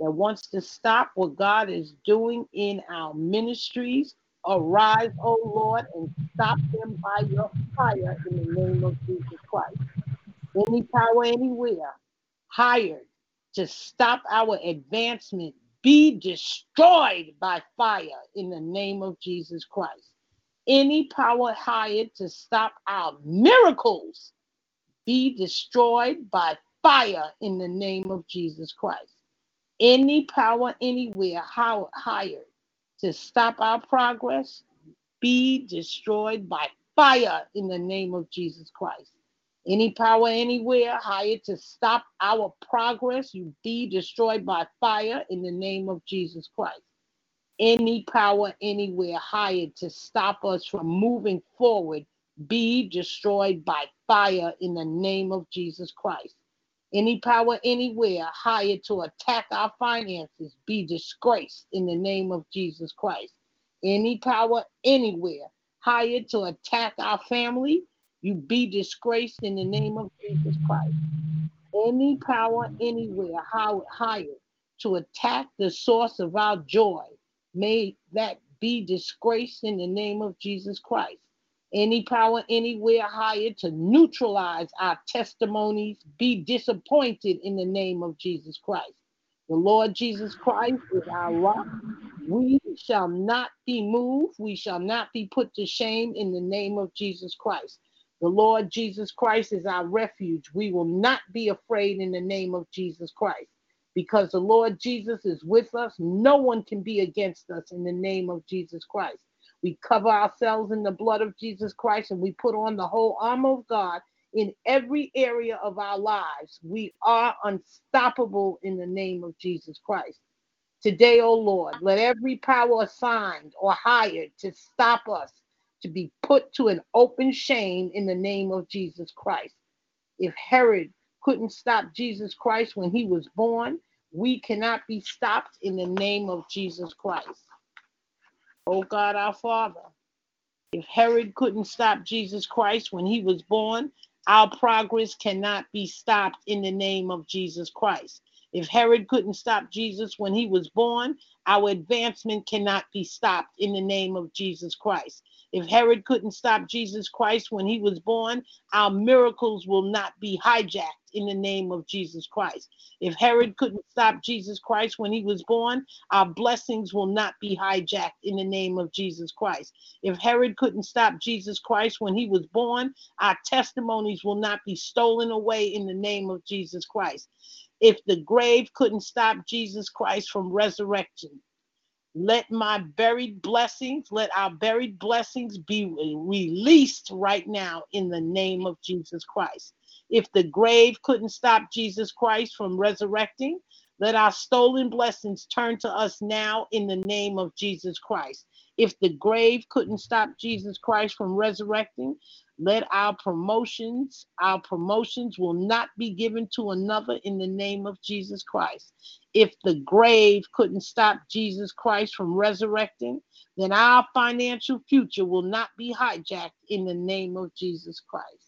that wants to stop what God is doing in our ministries, arise, O Lord, and stop them by your fire in the name of Jesus Christ. Any power anywhere hired to stop our advancement be destroyed by fire in the name of Jesus Christ. Any power hired to stop our miracles be destroyed by fire in the name of Jesus Christ. Any power anywhere hired to stop our progress be destroyed by fire in the name of Jesus Christ. Any power anywhere hired to stop our progress, you be destroyed by fire in the name of Jesus Christ. Any power anywhere hired to stop us from moving forward, be destroyed by fire in the name of Jesus Christ. Any power anywhere hired to attack our finances, be disgraced in the name of Jesus Christ. Any power anywhere hired to attack our family, you be disgraced in the name of Jesus Christ. Any power anywhere hired to attack the source of our joy, may that be disgraced in the name of Jesus Christ. Any power anywhere hired to neutralize our testimonies, be disappointed in the name of Jesus Christ. The Lord Jesus Christ is our rock. We shall not be moved. We shall not be put to shame in the name of Jesus Christ. The Lord Jesus Christ is our refuge. We will not be afraid in the name of Jesus Christ. Because the Lord Jesus is with us, no one can be against us in the name of Jesus Christ. We cover ourselves in the blood of Jesus Christ and we put on the whole armor of God in every area of our lives. We are unstoppable in the name of Jesus Christ. Today, O oh Lord, let every power assigned or hired to stop us to be put to an open shame in the name of Jesus Christ. If Herod couldn't stop Jesus Christ when he was born, we cannot be stopped in the name of Jesus Christ. Oh God, our Father, if Herod couldn't stop Jesus Christ when he was born, our progress cannot be stopped in the name of Jesus Christ. If Herod couldn't stop Jesus when he was born, our advancement cannot be stopped in the name of Jesus Christ. If Herod couldn't stop Jesus Christ when he was born, our miracles will not be hijacked in the name of Jesus Christ. If Herod couldn't stop Jesus Christ when he was born, our blessings will not be hijacked in the name of Jesus Christ. If Herod couldn't stop Jesus Christ when he was born, our testimonies will not be stolen away in the name of Jesus Christ. If the grave couldn't stop Jesus Christ from resurrection, let my buried blessings, let our buried blessings be released right now in the name of Jesus Christ. If the grave couldn't stop Jesus Christ from resurrecting, let our stolen blessings turn to us now in the name of Jesus Christ. If the grave couldn't stop Jesus Christ from resurrecting, let our promotions, our promotions will not be given to another in the name of Jesus Christ. If the grave couldn't stop Jesus Christ from resurrecting, then our financial future will not be hijacked in the name of Jesus Christ.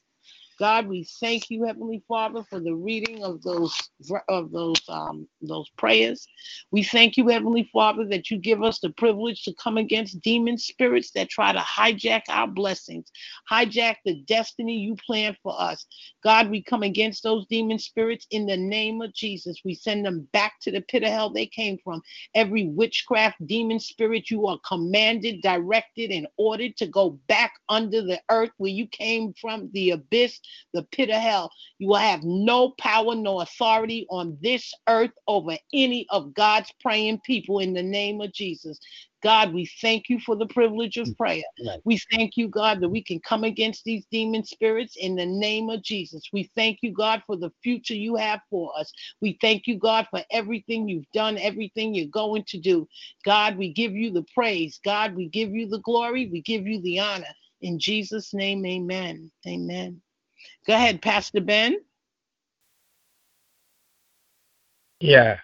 God, we thank you, Heavenly Father, for the reading of those of those um, those prayers. We thank you, Heavenly Father, that you give us the privilege to come against demon spirits that try to hijack our blessings, hijack the destiny you planned for us. God, we come against those demon spirits in the name of Jesus. We send them back to the pit of hell they came from. Every witchcraft demon spirit, you are commanded, directed, and ordered to go back under the earth where you came from, the abyss the pit of hell. You will have no power nor authority on this earth over any of God's praying people in the name of Jesus. God, we thank you for the privilege of prayer. We thank you, God, that we can come against these demon spirits in the name of Jesus. We thank you, God, for the future you have for us. We thank you, God, for everything you've done, everything you're going to do. God, we give you the praise. God, we give you the glory. We give you the honor. In Jesus' name, amen. Amen. Go ahead, Pastor Ben. Yeah.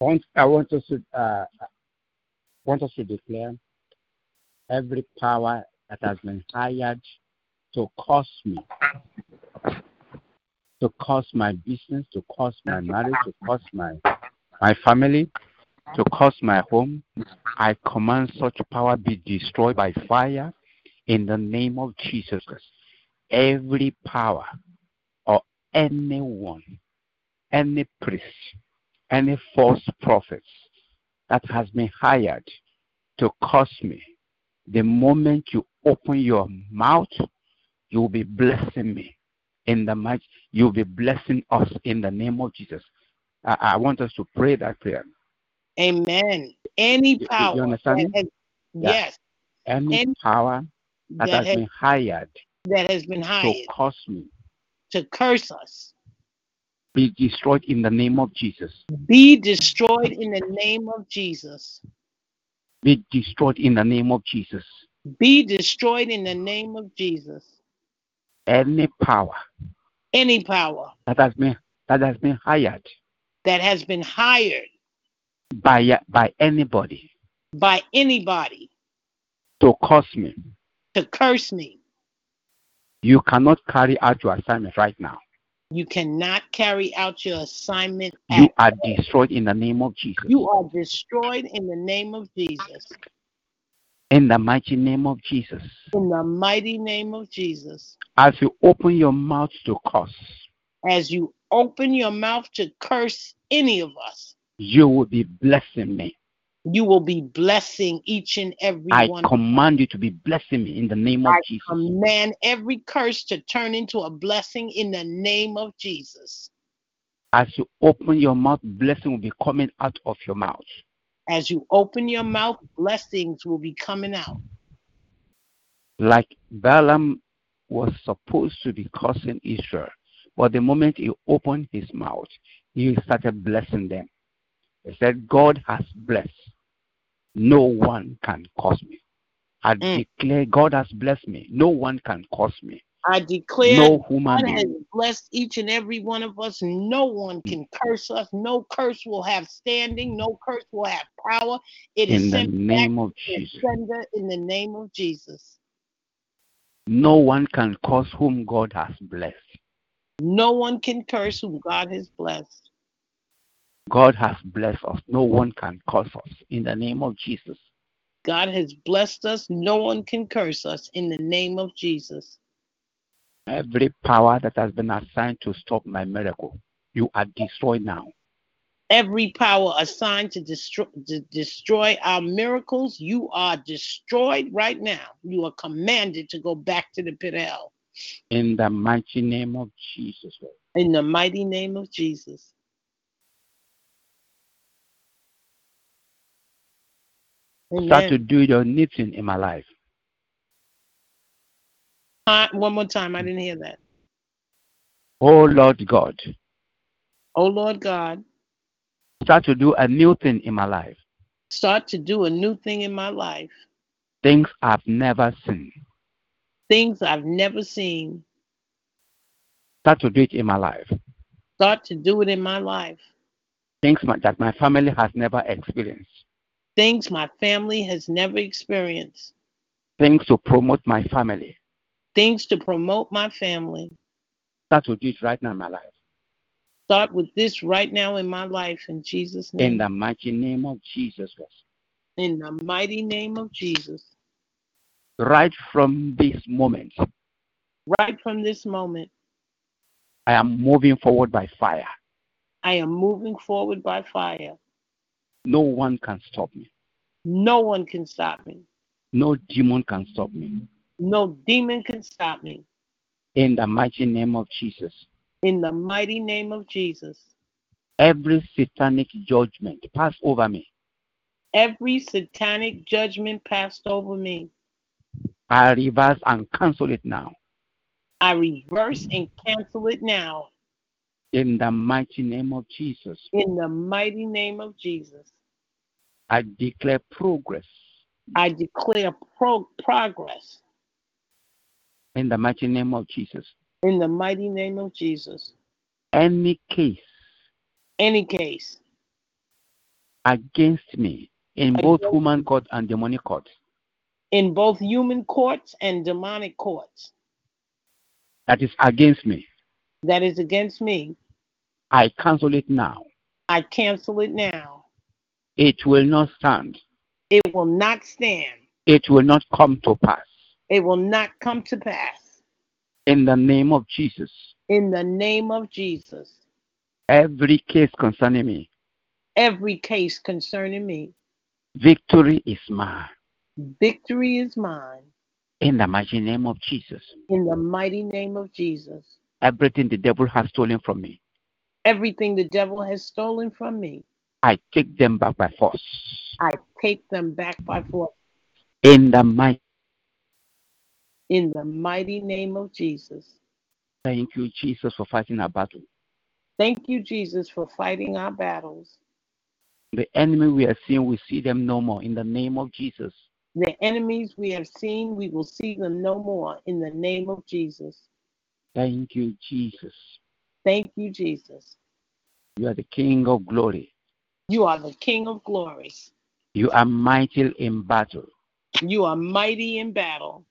I want, I want us to uh, want us to declare every power that has been hired to cost me, to cost my business, to cost my marriage, to cost my my family, to cost my home. I command such power be destroyed by fire in the name of Jesus Christ every power or anyone, any priest, any false prophets that has been hired to curse me, the moment you open your mouth, you will be blessing me. In the might, you'll be blessing us in the name of Jesus. I, I want us to pray that prayer. Amen. Any power. You, you understand? Has, yeah. Yes. Any, any power that, that has been hired that has been hired to curse me, to curse us, be destroyed in the name of Jesus. Be destroyed in the name of Jesus. Be destroyed in the name of Jesus. Be destroyed in the name of Jesus. Any power, any power that has been that has been hired, that has been hired by by anybody, by anybody to curse me, to curse me you cannot carry out your assignment right now. You cannot carry out your assignment. You are destroyed in the name of Jesus. You are destroyed in the name of Jesus. In the mighty name of Jesus. In the mighty name of Jesus. As you open your mouth to curse. As you open your mouth to curse any of us. You will be blessing me you will be blessing each and every I one. I command you to be blessing me in the name of I Jesus. I command every curse to turn into a blessing in the name of Jesus. As you open your mouth, blessing will be coming out of your mouth. As you open your mouth, blessings will be coming out. Like Balaam was supposed to be cursing Israel, but the moment he opened his mouth, he started blessing them. He said, God has blessed. No one can curse me. I mm. declare God has blessed me. No one can curse me. I declare no human God has blessed each and every one of us. No one can curse us. No curse will have standing. No curse will have power. It is in the name of Jesus. In the name of Jesus. No one can curse whom God has blessed. No one can curse whom God has blessed. God has blessed us. No one can curse us. In the name of Jesus. God has blessed us. No one can curse us in the name of Jesus. Every power that has been assigned to stop my miracle, you are destroyed now. Every power assigned to destroy, to destroy our miracles, you are destroyed right now. You are commanded to go back to the pit of hell. In the mighty name of Jesus. In the mighty name of Jesus. Start to Amen. do your knitting in my life. Uh, one more time. I didn't hear that. Oh Lord God, Oh Lord God, start to do a new thing in my life. start to do a new thing in my life. Things I've never seen. Things I've never seen. Start to do it in my life. Start to do it in my life. Things my, that my family has never experienced. Things my family has never experienced. Things to promote my family. Things to promote my family. Start do it right now in my life. Start with this right now in my life in Jesus' name. In the mighty name of Jesus Christ. in the mighty name of Jesus. Right from this moment, Right from this moment, I am moving forward by fire. I am moving forward by fire. No one can stop me. No one can stop me. No demon can stop me. No demon can stop me. In the mighty name of Jesus. In the mighty name of Jesus. Every satanic judgment pass over me. Every satanic judgment passed over me, I reverse and cancel it now. I reverse and cancel it now. In the mighty name of Jesus. In the mighty name of Jesus. I declare progress. I declare pro- progress. In the mighty name of Jesus. In the mighty name of Jesus. Any case Any case against me in both human court and demonic court, in both human courts and demonic courts that is against me, that is against me, I cancel it now. I cancel it now. It will not stand. It will not stand. It will not come to pass. It will not come to pass. In the name of Jesus. In the name of Jesus. Every case concerning me, Every case concerning me, victory is mine. victory is mine. In the mighty name of Jesus. In the mighty name of Jesus. Everything the devil has stolen from me, Everything the devil has stolen from me, I take them back by force. I take them back by force. In the mighty In the mighty name of Jesus. thank you, Jesus, for fighting our battle. Thank you, Jesus, for fighting our battles. The enemy we are seeing, we see them no more. In the name of Jesus. The enemies we have seen, we will see them no more in the name of Jesus. Thank you, Jesus. Thank you, Jesus. You are the King of glory. You are the King of glory. You are mighty in battle. You are mighty in battle.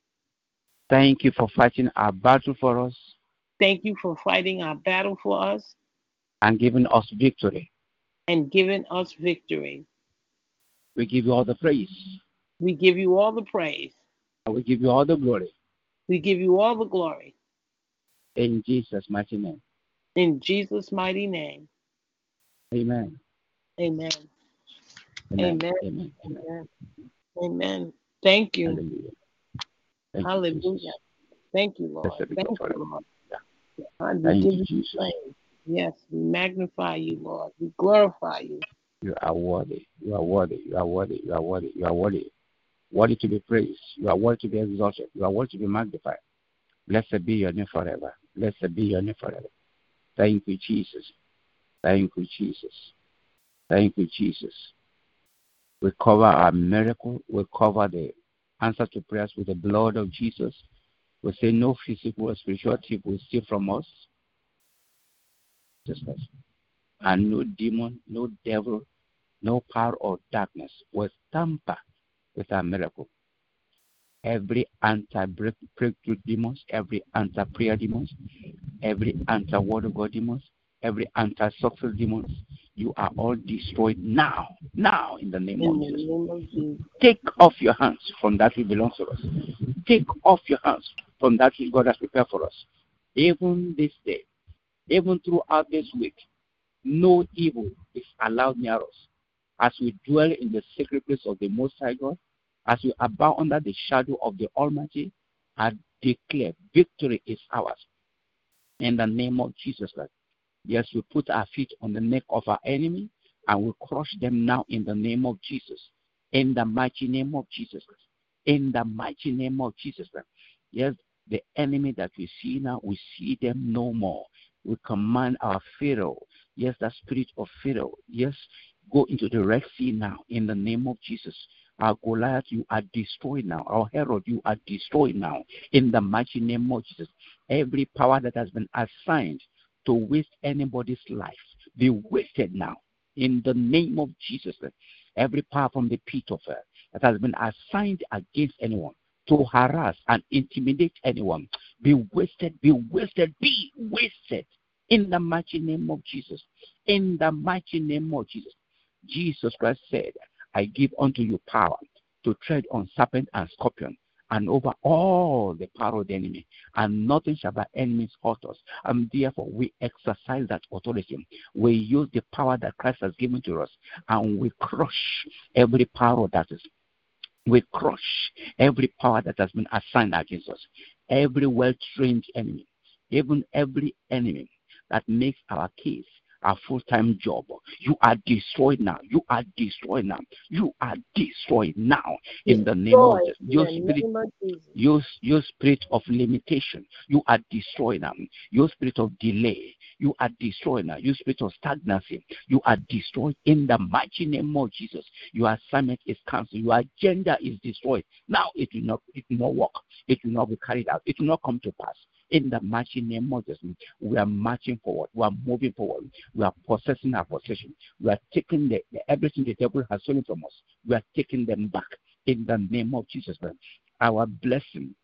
Thank you for fighting our battle for us Thank you for fighting our battle for us and giving us victory. and giving us victory. We give you all the praise. We give you all the praise. And we give you all the glory. We give you all the glory. In Jesus' mighty name. In Jesus' mighty name. Amen. Amen. Amen. Amen. Amen. Thank you. Hallelujah. Thank you, Lord. Thank you, Lord. Thank you, Jesus. Yes, we magnify you, Lord. We glorify you. You are worthy. You are worthy. You are worthy. You are worthy. You are worthy. Worthy to be praised. You are worthy to be exalted. You are worthy to be magnified. Blessed be your name forever. Blessed be your name forever. Thank you, Jesus. Thank you, Jesus. Thank you, Jesus. We cover our miracle. We cover the answer to prayers with the blood of Jesus. We say no physical or spiritual tip will steal from us. Jesus Christ. And no demon, no devil, no power of darkness will tamper with our miracle. Every anti breakthrough demons, every anti prayer demons, every anti word of God demons, every anti success demons, you are all destroyed now. Now, in the name, of, Jesus. name of Jesus. Take off your hands from that which belongs to us. Take off your hands from that which God has prepared for us. Even this day, even throughout this week, no evil is allowed near us. As we dwell in the secret place of the Most High God, as we abide under the shadow of the Almighty, I declare victory is ours. In the name of Jesus Christ. Yes, we put our feet on the neck of our enemy and we crush them now in the name of Jesus. In the mighty name of Jesus Christ. In the mighty name of Jesus Christ. Yes, the enemy that we see now, we see them no more. We command our Pharaoh, yes, the spirit of Pharaoh, yes, go into the Red Sea now in the name of Jesus. Our Goliath, you are destroyed now. Our Herod, you are destroyed now in the mighty name of Jesus. Every power that has been assigned to waste anybody's life be wasted now in the name of Jesus. Every power from the pit of hell that has been assigned against anyone to harass and intimidate anyone be wasted, be wasted, be wasted in the mighty name of Jesus. In the mighty name of Jesus. Jesus Christ said, I give unto you power to tread on serpent and scorpion and over all the power of the enemy, and nothing shall by enemies hurt us. And therefore, we exercise that authority. We use the power that Christ has given to us, and we crush every power that is. We crush every power that has been assigned against us, every well trained enemy, even every enemy that makes our case a full time job. You are destroyed now. You are destroyed now. You are destroyed now in the name of Jesus. Your spirit, your, your spirit of limitation, you are destroyed now. Your spirit of delay, you are destroyed now. Your spirit of stagnancy, you are destroyed in the mighty name of Jesus. Your assignment is cancelled. Your agenda is destroyed. Now it will not it will not work. It will not be carried out. It will not come to pass in the mighty name of Jesus. We are marching forward. We are moving forward. We are possessing our possession. We are taking the, the, everything the devil has stolen from us. We are taking them back in the name of Jesus. Our blessing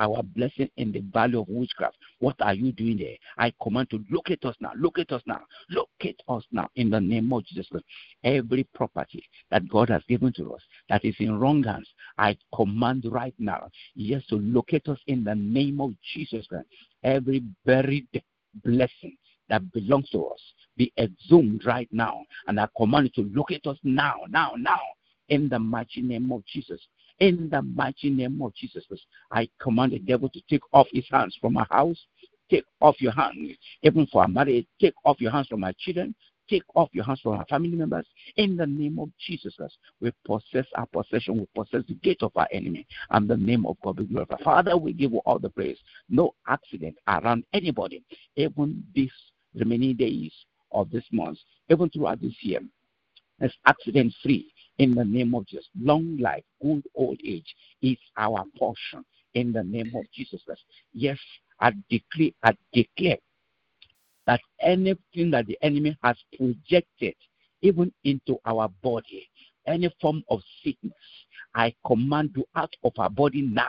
our blessing in the valley of witchcraft. What are you doing there? I command to locate us now, locate us now, locate us now in the name of Jesus. Every property that God has given to us that is in wrong hands, I command right now, yes, to locate us in the name of Jesus Christ. Every buried blessing that belongs to us be exhumed right now, and I command you to locate us now, now, now, in the mighty name of Jesus in the mighty name of Jesus Christ. I command the devil to take off his hands from my house, take off your hands, even for a marriage, take off your hands from my children, take off your hands from our family members. In the name of Jesus Christ, we possess our possession, we possess the gate of our enemy, and the name of God be glorified. Father, we give you all the praise. No accident around anybody, even these remaining days of this month, even throughout this year. It's accident free in the name of Jesus. Long life, good old age is our portion in the name of Jesus Christ. Yes, I declare, I declare that anything that the enemy has projected even into our body, any form of sickness, I command you out of our body now.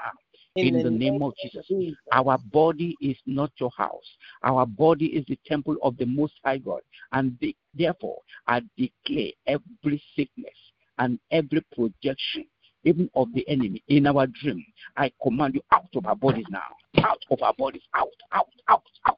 In, in the, name, of Jesus. Jesus. Our body is not your house. Our body is the temple of the Most High God. And the, therefore, I declare every sickness, and every projection, even of the enemy in our dream, I command you out of our bodies now. Out of our bodies. Out, out, out, out.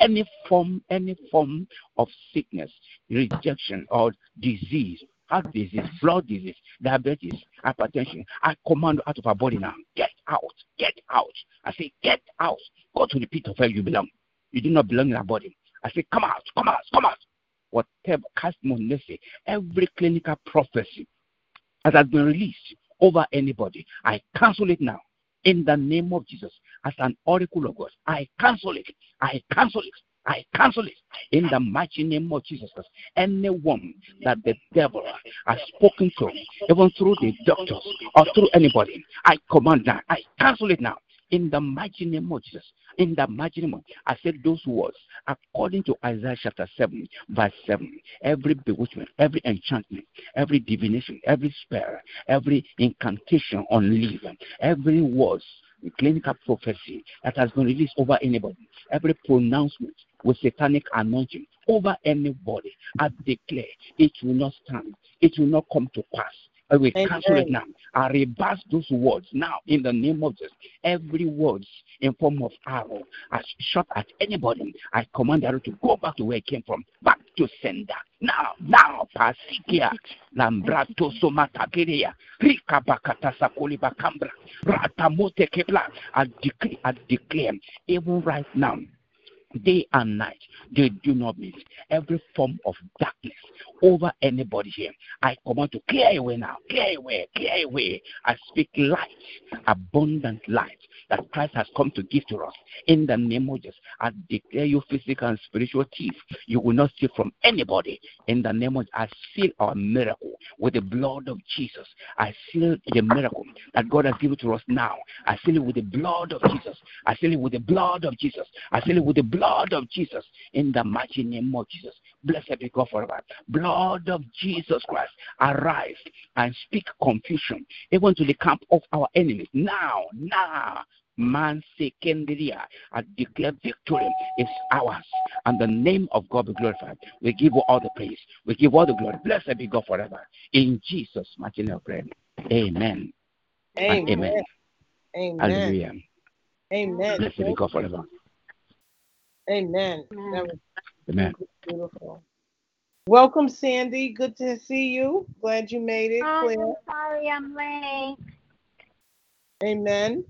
Any form, any form of sickness, rejection, or disease, heart disease, blood disease, diabetes, hypertension, I command out of our body now. Get out, get out. I say, get out. Go to the pit of hell you belong. You do not belong in our body. I say, come out, come out, come out whatever cast mercy, every clinical prophecy that has been released over anybody, I cancel it now. In the name of Jesus, as an oracle of God, I cancel it. I cancel it. I cancel it in the mighty name of Jesus. Anyone that the devil has spoken to, even through the doctors or through anybody, I command that. I cancel it now in the mighty name of Jesus. In the name I said those words according to Isaiah chapter 7, verse 7. Every bewitchment, every enchantment, every divination, every spell, every incantation on leave, every words, clinical prophecy that has been released over anybody, every pronouncement with satanic anointing over anybody. I declare it will not stand. It will not come to pass. I will cancel it now. I reverse those words now in the name of Jesus. Every words in form of arrow I shot at anybody. I command arrow to go back to where it came from, back to sender. Now, now, Pasikia, Lambrato Somatakiria, Rika Bakata Sakuli Bakambra, Ratamote Kebla. I decree, I declare, even right now, day and night, they do not miss every form of darkness over anybody here. I command to clear away now, clear away, clear away. I speak light, abundant light that Christ has come to give to us. In the name of Jesus, I declare you physical and spiritual thief. You will not steal from anybody. In the name of Jesus, I seal our miracle with the blood of Jesus. I seal the miracle that God has given to us now. I seal it with the blood of Jesus. I seal it with the blood of Jesus. I seal it with the blood of Jesus. In the mighty name of Jesus. Blessed be God forever. Blood of Jesus Christ, arise and speak confusion even to the camp of our enemies. Now, now, man secondary. I declare victory is ours, and the name of God be glorified. We give all the praise. We give all the glory. Blessed be God forever. In Jesus' mighty name, pray. Amen. Amen. Amen. Amen. Hallelujah. Amen. Blessed be God forever. Amen. Amen. beautiful. Welcome, Sandy. Good to see you. Glad you made it. Oh, Hi, Claire. I'm sorry I'm late. Amen.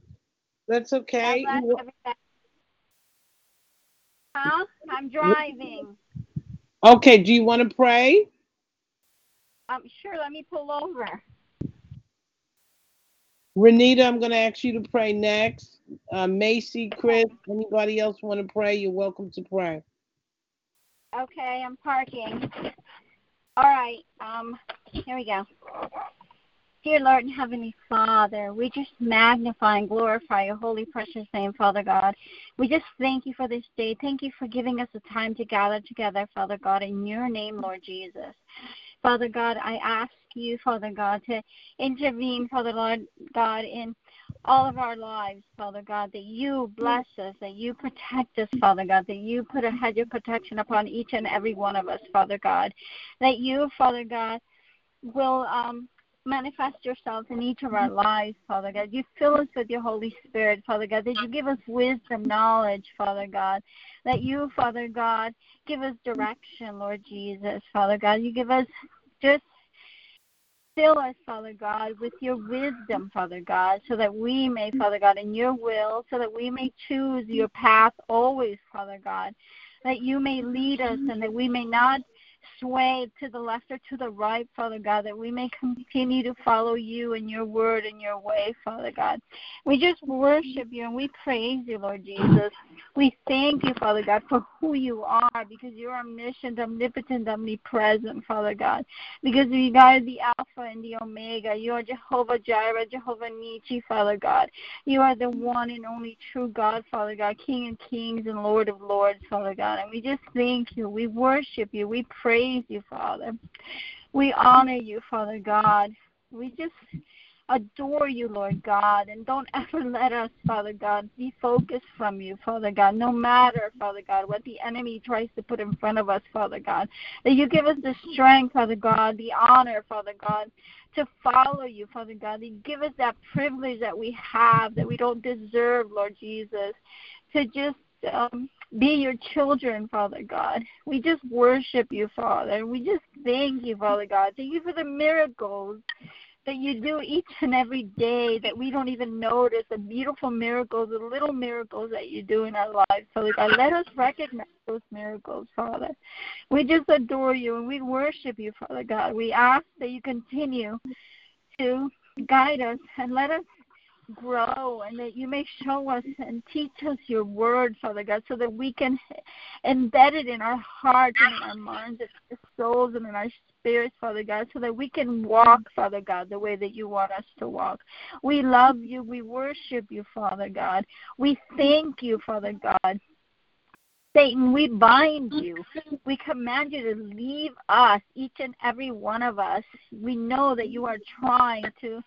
That's okay. God bless You- everybody. Huh? I'm driving. Okay, do you want to pray? Um, sure, let me pull over. Renita, I'm going to ask you to pray next. Uh, Macy, Chris, anybody else want to pray? You're welcome to pray. Okay, I'm parking. All right, um, here we go. Dear Lord and Heavenly Father, we just magnify and glorify your holy, precious name, Father God. We just thank you for this day. Thank you for giving us the time to gather together, Father God, in your name, Lord Jesus. Father God, I ask you, Father God, to intervene, Father Lord God, in all of our lives, Father God, that you bless us, that you protect us, Father God, that you put a hedge of protection upon each and every one of us, Father God, that you, Father God, will um, manifest yourself in each of our mm-hmm. lives, Father God. You fill us with your Holy Spirit, Father God, that you give us wisdom, knowledge, Father God, that you, Father God, give us direction, Lord Jesus, Father God. You give us just Fill us, Father God, with your wisdom, Father God, so that we may, Father God, in your will, so that we may choose your path always, Father God, that you may lead us and that we may not sway to the left or to the right, Father God, that we may continue to follow you and your word and your way, Father God. We just worship you and we praise you, Lord Jesus. We thank you, Father God, for who you are because you're omniscient, omnipotent, omnipresent, Father God. Because you are the Alpha and the Omega. You are Jehovah Jireh, Jehovah Nissi, Father God. You are the one and only true God, Father God, King of kings and Lord of lords, Father God. And we just thank you. We worship you. We praise you, Father. We honor you, Father God. We just adore you, Lord God, and don't ever let us, Father God, be focused from you, Father God, no matter, Father God, what the enemy tries to put in front of us, Father God. That you give us the strength, Father God, the honor, Father God, to follow you, Father God. That you give us that privilege that we have, that we don't deserve, Lord Jesus, to just um, be your children, Father God. We just worship you, Father. We just thank you, Father God. Thank you for the miracles that you do each and every day that we don't even notice the beautiful miracles, the little miracles that you do in our lives, Father God. Let us recognize those miracles, Father. We just adore you and we worship you, Father God. We ask that you continue to guide us and let us grow and that you may show us and teach us your word, Father God, so that we can embed it in our hearts and in our minds and our souls and in our spirits, Father God, so that we can walk, Father God, the way that you want us to walk. We love you. We worship you, Father God. We thank you, Father God. Satan, we bind you. We command you to leave us, each and every one of us. We know that you are trying to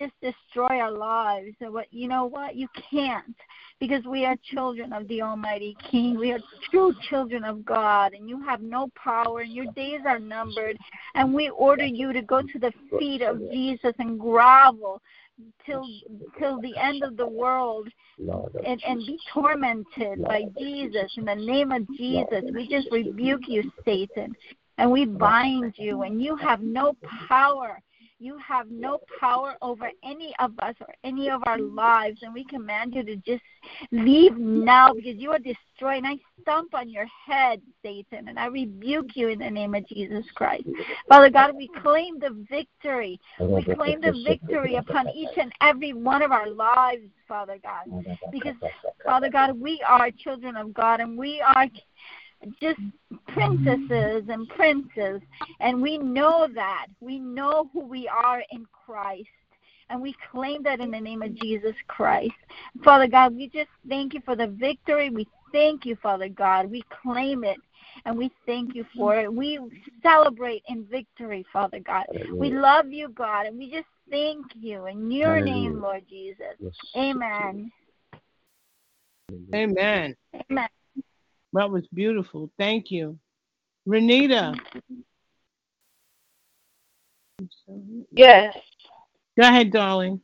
just destroy our lives. And what you know what? You can't. because we are children of the Almighty King. We are true children of God, and you have no power, and your days are numbered. And we order you to go to the feet of Jesus and grovel till till the end of the world and, and be tormented by Jesus in the name of Jesus. We just rebuke you, Satan, and we bind you, and you have no power you have no power over any of us or any of our lives, and we command you to just leave now because you are destroyed. And I stomp on your head, Satan, and I rebuke you in the name of Jesus Christ. Father God, we claim the victory. We claim the victory upon each and every one of our lives, Father God, because, Father God, we are children of God, and we are just princesses and princes. And we know that. We know who we are in Christ. And we claim that in the name of Jesus Christ. Father God, we just thank you for the victory. We thank you, Father God. We claim it and we thank you for it. We celebrate in victory, Father God. We love you, God, and we just thank you in your name, Lord Jesus. Amen. Amen. Amen. That was beautiful. Thank you. Renita. Yes. Go ahead, darling.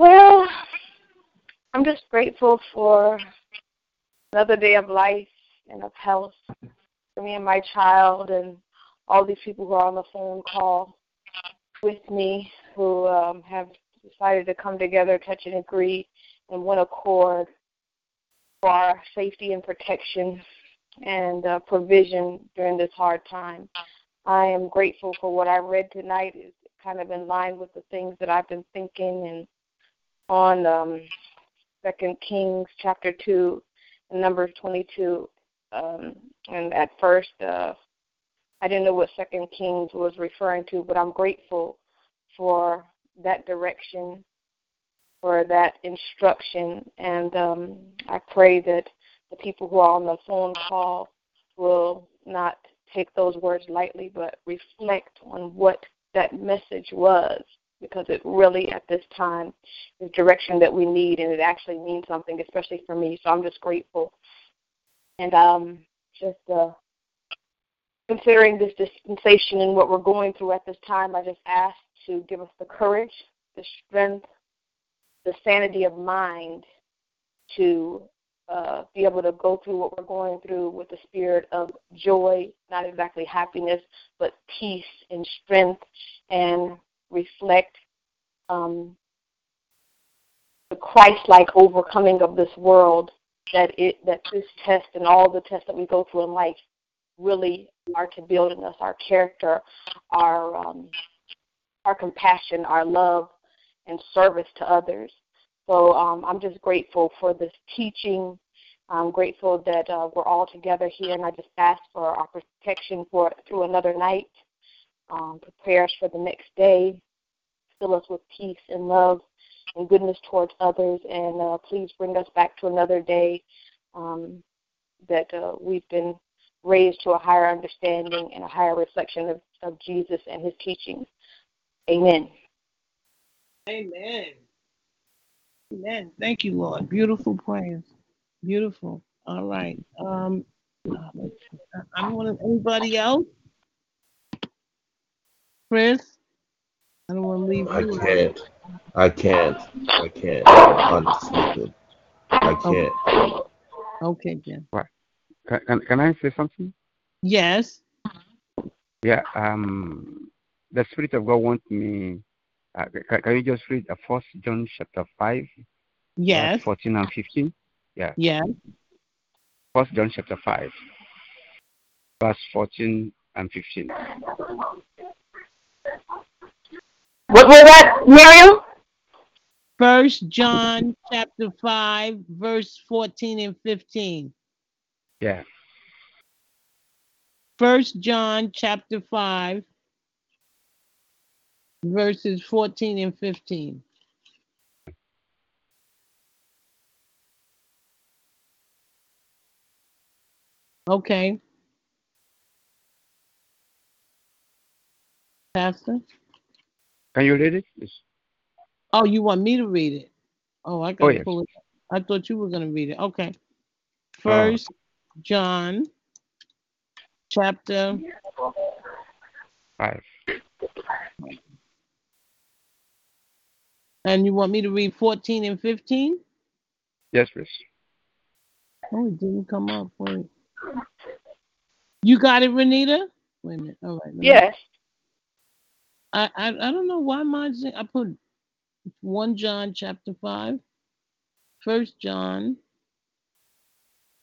Well, I'm just grateful for another day of life and of health for me and my child and all these people who are on the phone call with me who um, have decided to come together, touch and agree in one accord for our safety and protection and uh, provision during this hard time. I am grateful for what I read tonight. Is kind of in line with the things that I've been thinking and on um, Second Kings chapter two and Numbers twenty two. Um, and at first, uh, I didn't know what Second Kings was referring to, but I'm grateful for that direction for that instruction. And um, I pray that the people who are on the phone call will not take those words lightly, but reflect on what that message was, because it really, at this time, is direction that we need, and it actually means something, especially for me. So I'm just grateful. And um, just uh, considering this dispensation and what we're going through at this time, I just ask to give us the courage, the strength, the sanity of mind to uh, be able to go through what we're going through with the spirit of joy, not exactly happiness, but peace and strength, and reflect um, the Christ-like overcoming of this world. That it that this test and all the tests that we go through in life really are to build in us our character, our um, our compassion, our love, and service to others. So um, I'm just grateful for this teaching. I'm grateful that uh, we're all together here, and I just ask for our protection for through another night. Um, prepare us for the next day. Fill us with peace and love and goodness towards others, and uh, please bring us back to another day um, that uh, we've been raised to a higher understanding and a higher reflection of, of Jesus and His teachings. Amen. Amen. Amen. Thank you, Lord. Beautiful prayers. Beautiful. All right. Um, I don't want anybody else. Chris, I don't want to leave I can't. I can't. I can't. I'm unsleeping. I can't. Okay, Jim. Can, can, can I say something? Yes. Yeah. Um, the Spirit of God wants me. Uh, can, can you just read uh, First John chapter five, Yes. verse fourteen and fifteen? Yeah. Yes. First John chapter five, verse fourteen and fifteen. What was that, Miriam? First John chapter five, verse fourteen and fifteen. Yeah. First John chapter five, verses fourteen and fifteen. Okay. Pastor? Can you read it? Oh, you want me to read it? Oh, I got to oh, yes. pull it. I thought you were going to read it. Okay. Uh. First John, chapter Five. And you want me to read 14 and 15? Yes, please. Oh, it didn't come up. Wait. You got it, Renita? Wait a minute. All right. let me- Yes. I, I I don't know why mine's I put 1 John chapter 5. First John.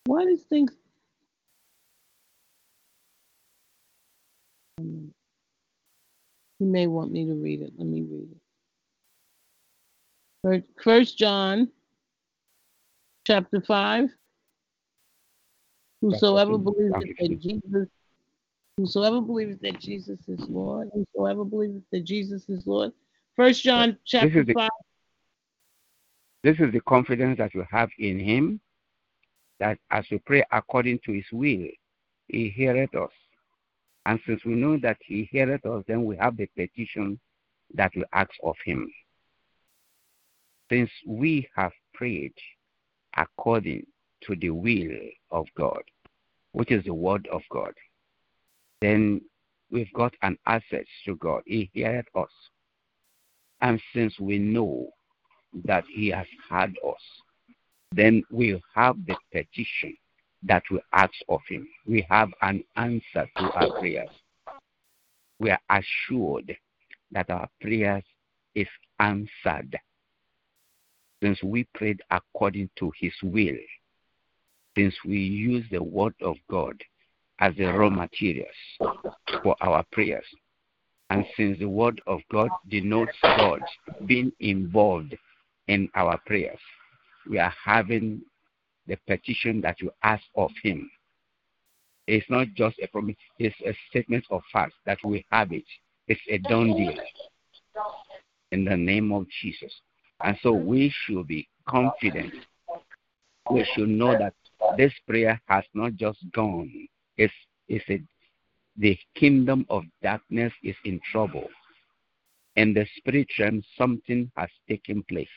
Why does things You may want me to read it. Let me read it. First, John chapter 5. Whosoever believes that Jesus Whosoever believes that Jesus is Lord, whosoever believes that Jesus is Lord. First John chapter is the- five. This is the confidence that we have in Him, that as we pray according to His will, He heareth us. And since we know that He heareth us, then we have the petition that we ask of Him. Since we have prayed according to the will of God, which is the Word of God, then we've got an access to God. He heareth us. And since we know that He has heard us, then we have the petition that we ask of Him. We have an answer to our prayers. We are assured that our prayers is answered since we prayed according to His will, since we use the Word of God as the raw materials for our prayers. And since the Word of God denotes God being involved in our prayers, we are having the petition that you ask of Him. It's not just a promise, it's a statement of fact that we have it. It's a done deal in the name of Jesus. And so we should be confident. We should know that this prayer has not just gone. It's, it's a, the kingdom of darkness is in trouble. In the spirit realm, something has taken place.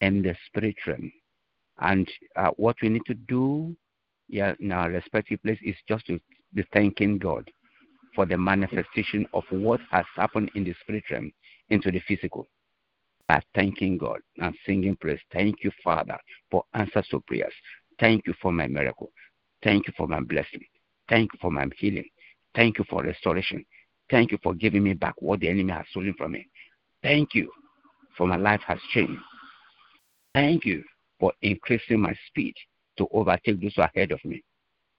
In the spirit realm. And uh, what we need to do yeah, in our respective place is just to be thanking God for the manifestation of what has happened in the spirit realm into the physical. By thanking God and singing praise. Thank you, Father, for answers to prayers. Thank you for my miracle. Thank you for my blessing. Thank you for my healing. Thank you for restoration. Thank you for giving me back what the enemy has stolen from me. Thank you for my life has changed. Thank you for increasing my speed to overtake those ahead of me.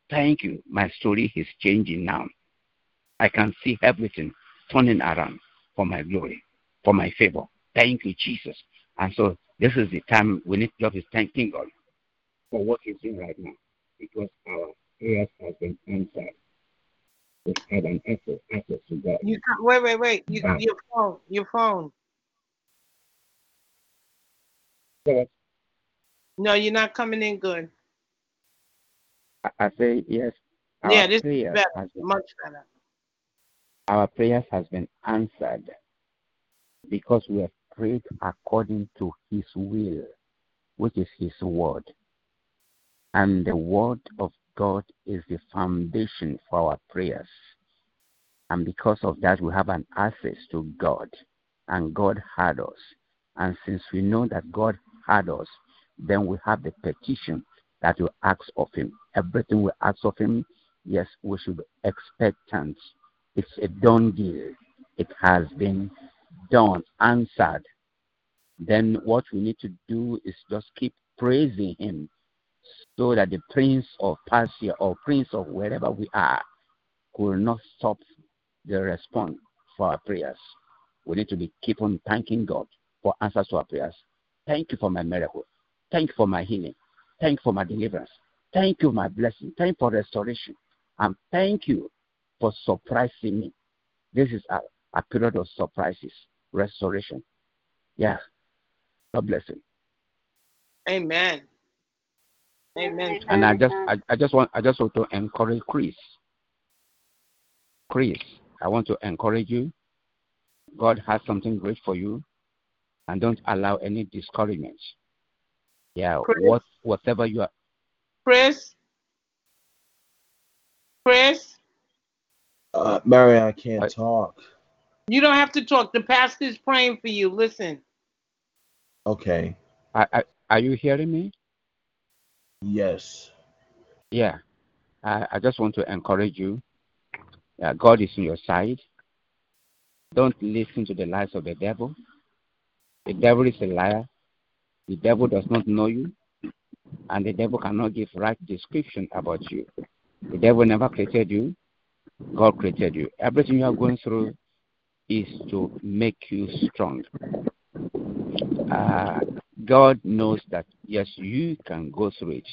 Thank you. My story is changing now. I can see everything turning around for my glory, for my favor. Thank you, Jesus. And so this is the time we need to be thanking God for what He's doing right now because our prayers have been answered. We have an access, access to God. You ca- wait, wait, wait. You, Ah. your phone, your phone. So No, you're not coming in good. I- I say yes. Our Yeah, this is better. been Much better. our prayers has been answered because we have according to his will, which is his word. And the word of God is the foundation for our prayers. And because of that, we have an access to God. And God had us. And since we know that God had us, then we have the petition that we ask of Him. Everything we ask of Him, yes, we should be expectant. It's a done deal. It has been done, answered. Then what we need to do is just keep praising Him so that the prince of Persia or prince of wherever we are will not stop the response for our prayers. We need to be keep on thanking God for answers to our prayers. Thank you for my miracle. Thank you for my healing. Thank you for my deliverance. Thank you for my blessing. Thank you for restoration. And thank you for surprising me. This is a, a period of surprises, restoration. Yeah. God bless you. Amen. Amen. And I just I, I just want I just want to encourage Chris. Chris, I want to encourage you. God has something great for you. and don't allow any discouragement. Yeah, Chris? what whatever you are. Chris? Chris? Uh, Mary, I can't I- talk. You don't have to talk. The pastor's praying for you. Listen. Okay. I, I, are you hearing me? Yes. Yeah. I, I just want to encourage you. Yeah, God is on your side. Don't listen to the lies of the devil. The devil is a liar. The devil does not know you, and the devil cannot give right description about you. The devil never created you. God created you. Everything you are going through is to make you strong. Uh, God knows that yes, you can go through it,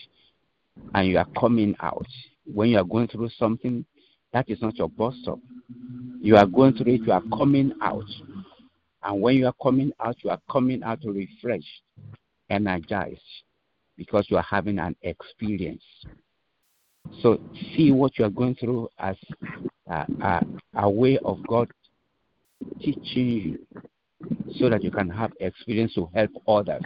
and you are coming out. When you are going through something, that is not your bus stop. You are going through it, you are coming out. And when you are coming out, you are coming out refreshed, energized, because you are having an experience. So see what you are going through as a, a, a way of God teaching you so that you can have experience to help others.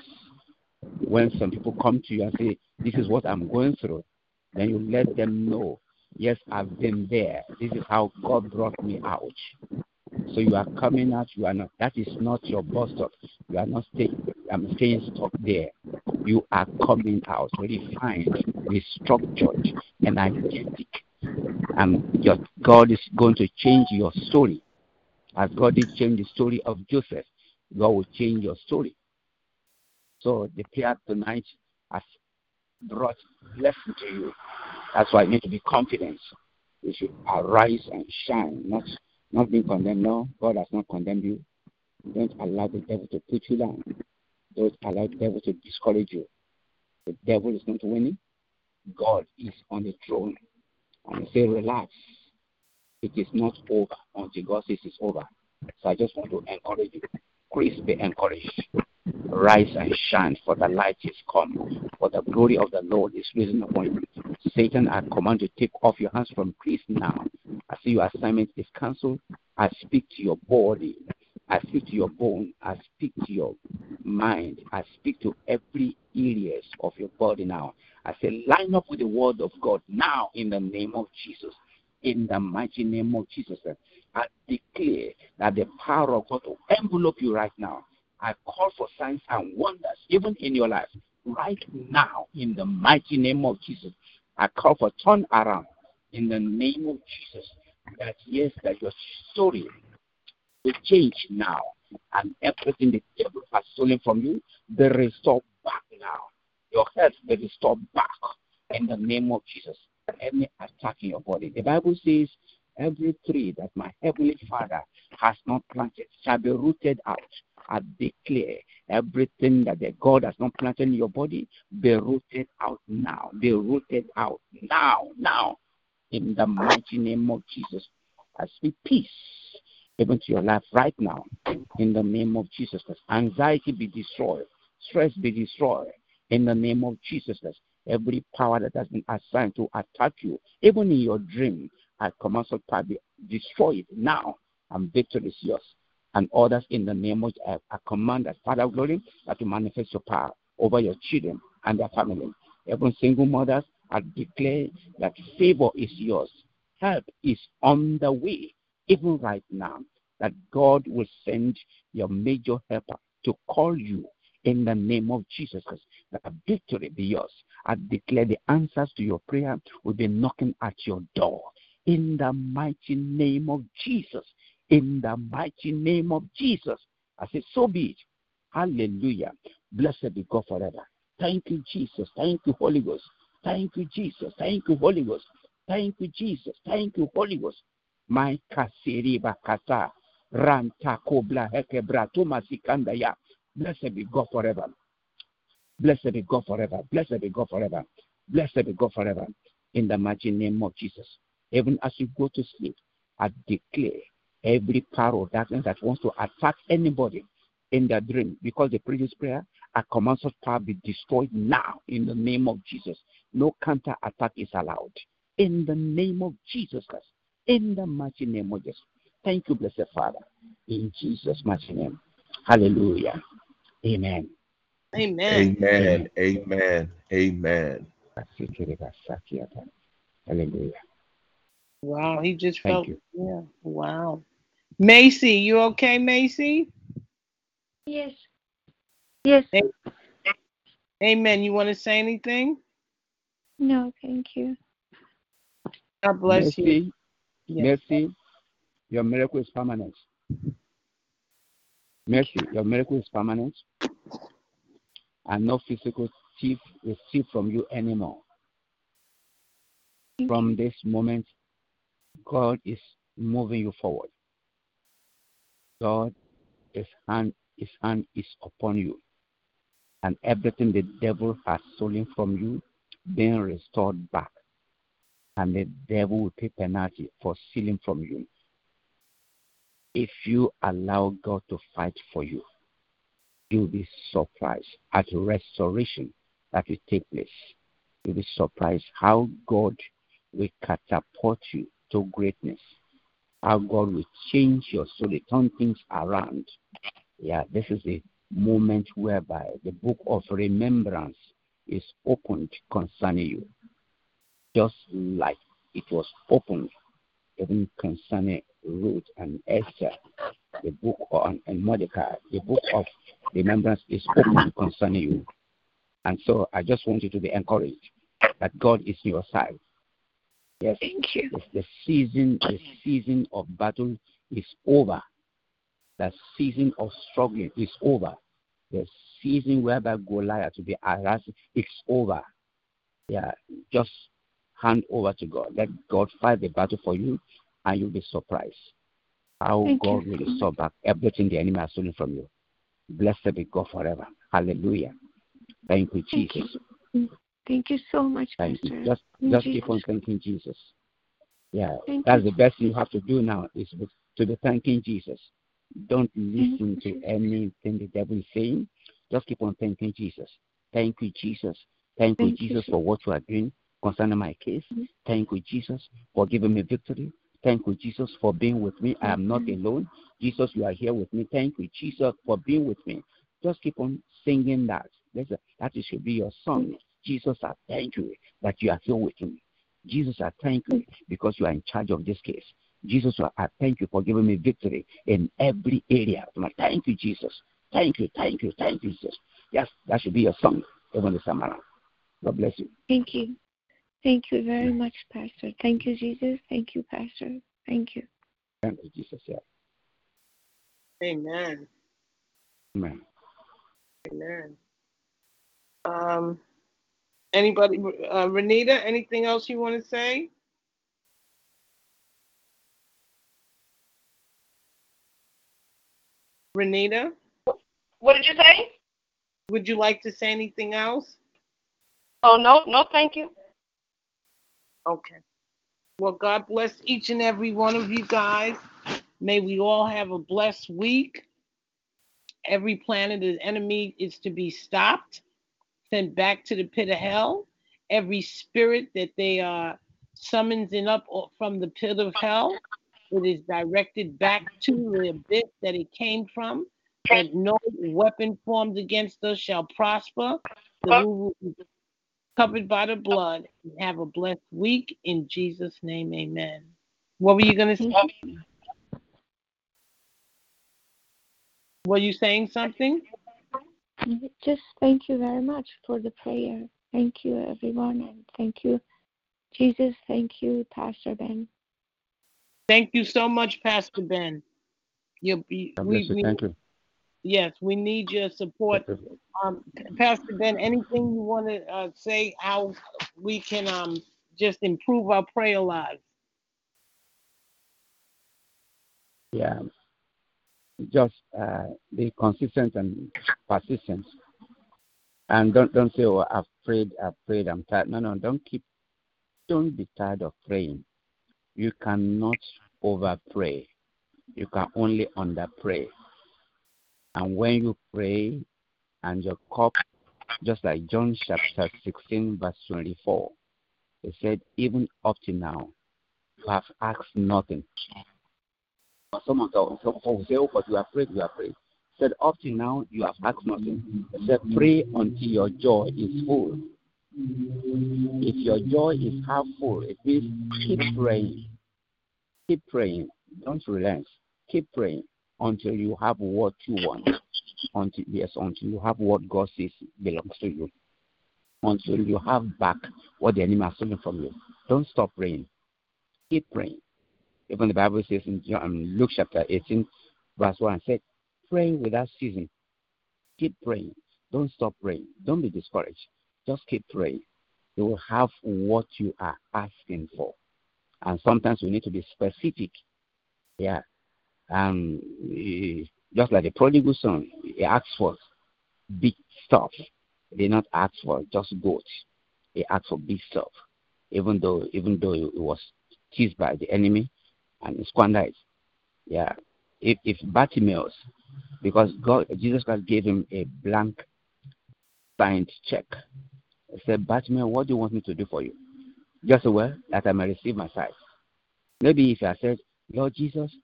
When some people come to you and say, This is what I'm going through, then you let them know, Yes, I've been there. This is how God brought me out. So you are coming out, you are not that is not your bus stop. You are not staying I'm staying stuck there. You are coming out refined, restructured, and identic. And your God is going to change your story. As God did change the story of Joseph, God will change your story. So the prayer tonight has brought blessing to you. That's why you need to be confident. You should arise and shine, not not being condemned. No, God has not condemned you. Don't allow the devil to put you down. Don't allow the devil to discourage you. The devil is not winning. God is on the throne. And say, relax. It is not over until God says it's over. So I just want to encourage you. Please be encouraged. Rise and shine, for the light is come, for the glory of the Lord is risen upon you. Satan, I command you take off your hands from Chris now. I see your assignment is cancelled. I speak to your body. I speak to your bone. I speak to your mind. I speak to every areas of your body now. I say, line up with the word of God now in the name of Jesus. In the mighty name of Jesus, I declare that the power of God will envelop you right now. I call for signs and wonders, even in your life, right now, in the mighty name of Jesus. I call for turn around in the name of Jesus. That yes, that your story will change now, and everything the devil has stolen from you, be restored back now. Your health be restored back in the name of Jesus. Any attack in your body. The Bible says, every tree that my heavenly Father has not planted shall be rooted out. I declare everything that the God has not planted in your body be rooted out now. Be rooted out now, now. In the mighty name of Jesus. I speak peace even to your life right now. In the name of Jesus. Anxiety be destroyed. Stress be destroyed. In the name of Jesus. Every power that has been assigned to attack you, even in your dream, I command such power be destroyed now, and victory is yours and others in the name of I, I command that Father glory that you manifest your power over your children and their family. Even single mothers, I declare that favor is yours. Help is on the way, even right now, that God will send your major helper to call you in the name of Jesus. That the victory be yours. I declare the answers to your prayer will be knocking at your door. In the mighty name of Jesus in the mighty name of Jesus. I say, so be it. Hallelujah. Blessed be God forever. Thank you, Jesus. Thank you, Holy Ghost. Thank you, Jesus. Thank you, Holy Ghost. Thank you, Jesus. Thank you, Holy Ghost. My kasiriba kata ranta kobla hekebra tumasikandaya. Blessed be God forever. Blessed be God forever. Blessed be God forever. Blessed be God forever. In the mighty name of Jesus. Even as you go to sleep, I declare every power of darkness that wants to attack anybody in their dream. Because the previous prayer, I command such power be destroyed now in the name of Jesus. No counter attack is allowed. In the name of Jesus Christ. In the mighty name of Jesus. Thank you, blessed Father. In Jesus' mighty name. Hallelujah. Amen. Amen. Amen. Amen. Amen. Hallelujah. Wow, he just Thank felt you. yeah. Wow. Macy, you okay, Macy? Yes. Yes. Amen. You want to say anything? No, thank you. God bless you. Mercy, Yes. mercy, your miracle is permanent. Mercy, your miracle is permanent. And no physical thief will steal from you anymore. From this moment, God is moving you forward. God, his hand, his hand is upon you. And everything the devil has stolen from you being restored back. And the devil will pay penalty for stealing from you. If you allow God to fight for you, you'll be surprised at restoration that will take place. You'll be surprised how God will catapult you to greatness. How God will change your soul, turn things around. Yeah, this is the moment whereby the book of remembrance is opened concerning you. Just like it was opened even concerning Ruth and Esther, the book on and Mordecai, the book of remembrance is open concerning you. And so I just want you to be encouraged that God is your side. Yes, Thank you. the, the season, the season of battle is over. The season of struggling is over. The season whereby Goliath to be harassed is over. Yeah, just hand over to God. Let God fight the battle for you, and you'll be surprised how Thank God so will restore back everything the enemy has stolen from you. Blessed be God forever. Hallelujah. Thank you, Thank you. Jesus. Thank you so much, Thank Pastor. you. Just just Jesus' keep on thanking Jesus. Yeah, Thank that's you. the best thing you have to do now is to be thanking Jesus. Don't listen to anything the devil is saying. Just keep on thanking Jesus. Thank you, Jesus. Thank you, you, Jesus, Jesus. for what you are doing concerning my case. Mhm. Thank you, Jesus, for giving me victory. Thank you, Jesus, for being with me. I am not Mhm. alone. Jesus, you are here with me. Thank you, Jesus, for being with me. Just keep on singing that. That's a, that should be your song. Jesus, I thank you that you are here with me. Jesus, I thank you because you are in charge of this case. Jesus, I thank you for giving me victory in every area. Thank you, Jesus. Thank you, thank you, thank you, Jesus. Yes, that should be your song, even this time around. God bless you. Thank you. Thank you very much, Pastor. Thank you, Jesus. Thank you, Pastor. Thank you. Thank you, Jesus. Yeah. Amen. Amen. Amen. Um, anybody, uh, Renita, anything else you want to say? Renita, What did you say? would you like to say anything else? Oh no, no, thank you. Okay. Well, God bless each and every one of you guys. May we all have a blessed week. Every plan of the enemy is to be stopped, sent back to the pit of hell. Every spirit that they are summoning up from the pit of hell, it is directed back to the abyss that it came from. That no weapon formed against us shall prosper. That we will be covered by the blood and have a blessed week in Jesus' name. Amen. What were you going to say? Were you saying something? Just thank you very much for the prayer. Thank you, everyone, and thank you, Jesus. Thank you, Pastor Ben. Thank you so much, Pastor Ben. You, we, God we, you. we- Thank you. Yes, we need your support. Um, Pastor Ben, anything you want to uh, say how we can um, just improve our prayer lives? Yeah. Just uh, be consistent and persistent. And don't don't say, Oh, I've prayed, I've prayed, I'm tired. No, no, don't keep don't be tired of praying. You cannot over pray. You can only under pray. And when you pray and your cup, just like John chapter 16, verse 24, it said, Even up to now, you have asked nothing. Some of the some say, Oh, but you have prayed, you have prayed. said, Up to now you have asked nothing. He said, Pray until your joy is full. If your joy is half full, it means keep praying. Keep praying. Don't relent. Keep praying until you have what you want. Until yes, until you have what God says belongs to you. Until you have back what the enemy has stolen from you. Don't stop praying. Keep praying. Even the Bible says in um, Luke chapter 18, verse 1, said, praying without ceasing. Keep praying. Don't stop praying. Don't be discouraged. Just keep praying. You will have what you are asking for. And sometimes we need to be specific. Yeah. Um, just like the prodigal son, he asked for big stuff. He did not ask for just goats. He asked for big stuff. Even though even though he was teased by the enemy and squandered. Yeah. If if Bartimaeus, because God Jesus Christ gave him a blank signed check. He said, Bartimaeus, what do you want me to do for you? Just a well that I may receive my sight. Maybe if I said, Lord Jesus,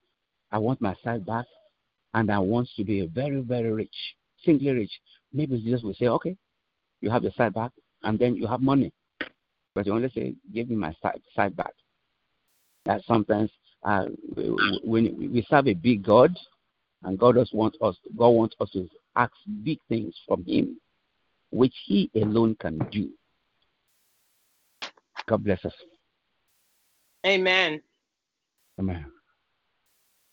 I want my sight back and I want to be very, very rich, simply rich. Maybe Jesus will say, Okay, you have your sight back and then you have money. But you only say, Give me my sight, sight back. That sometimes uh, when we serve a big God, and God does want us, God wants us to ask big things from Him, which He alone can do. God bless us. Amen. Amen.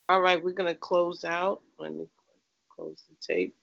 All right, we're to close out. Let me close the tape.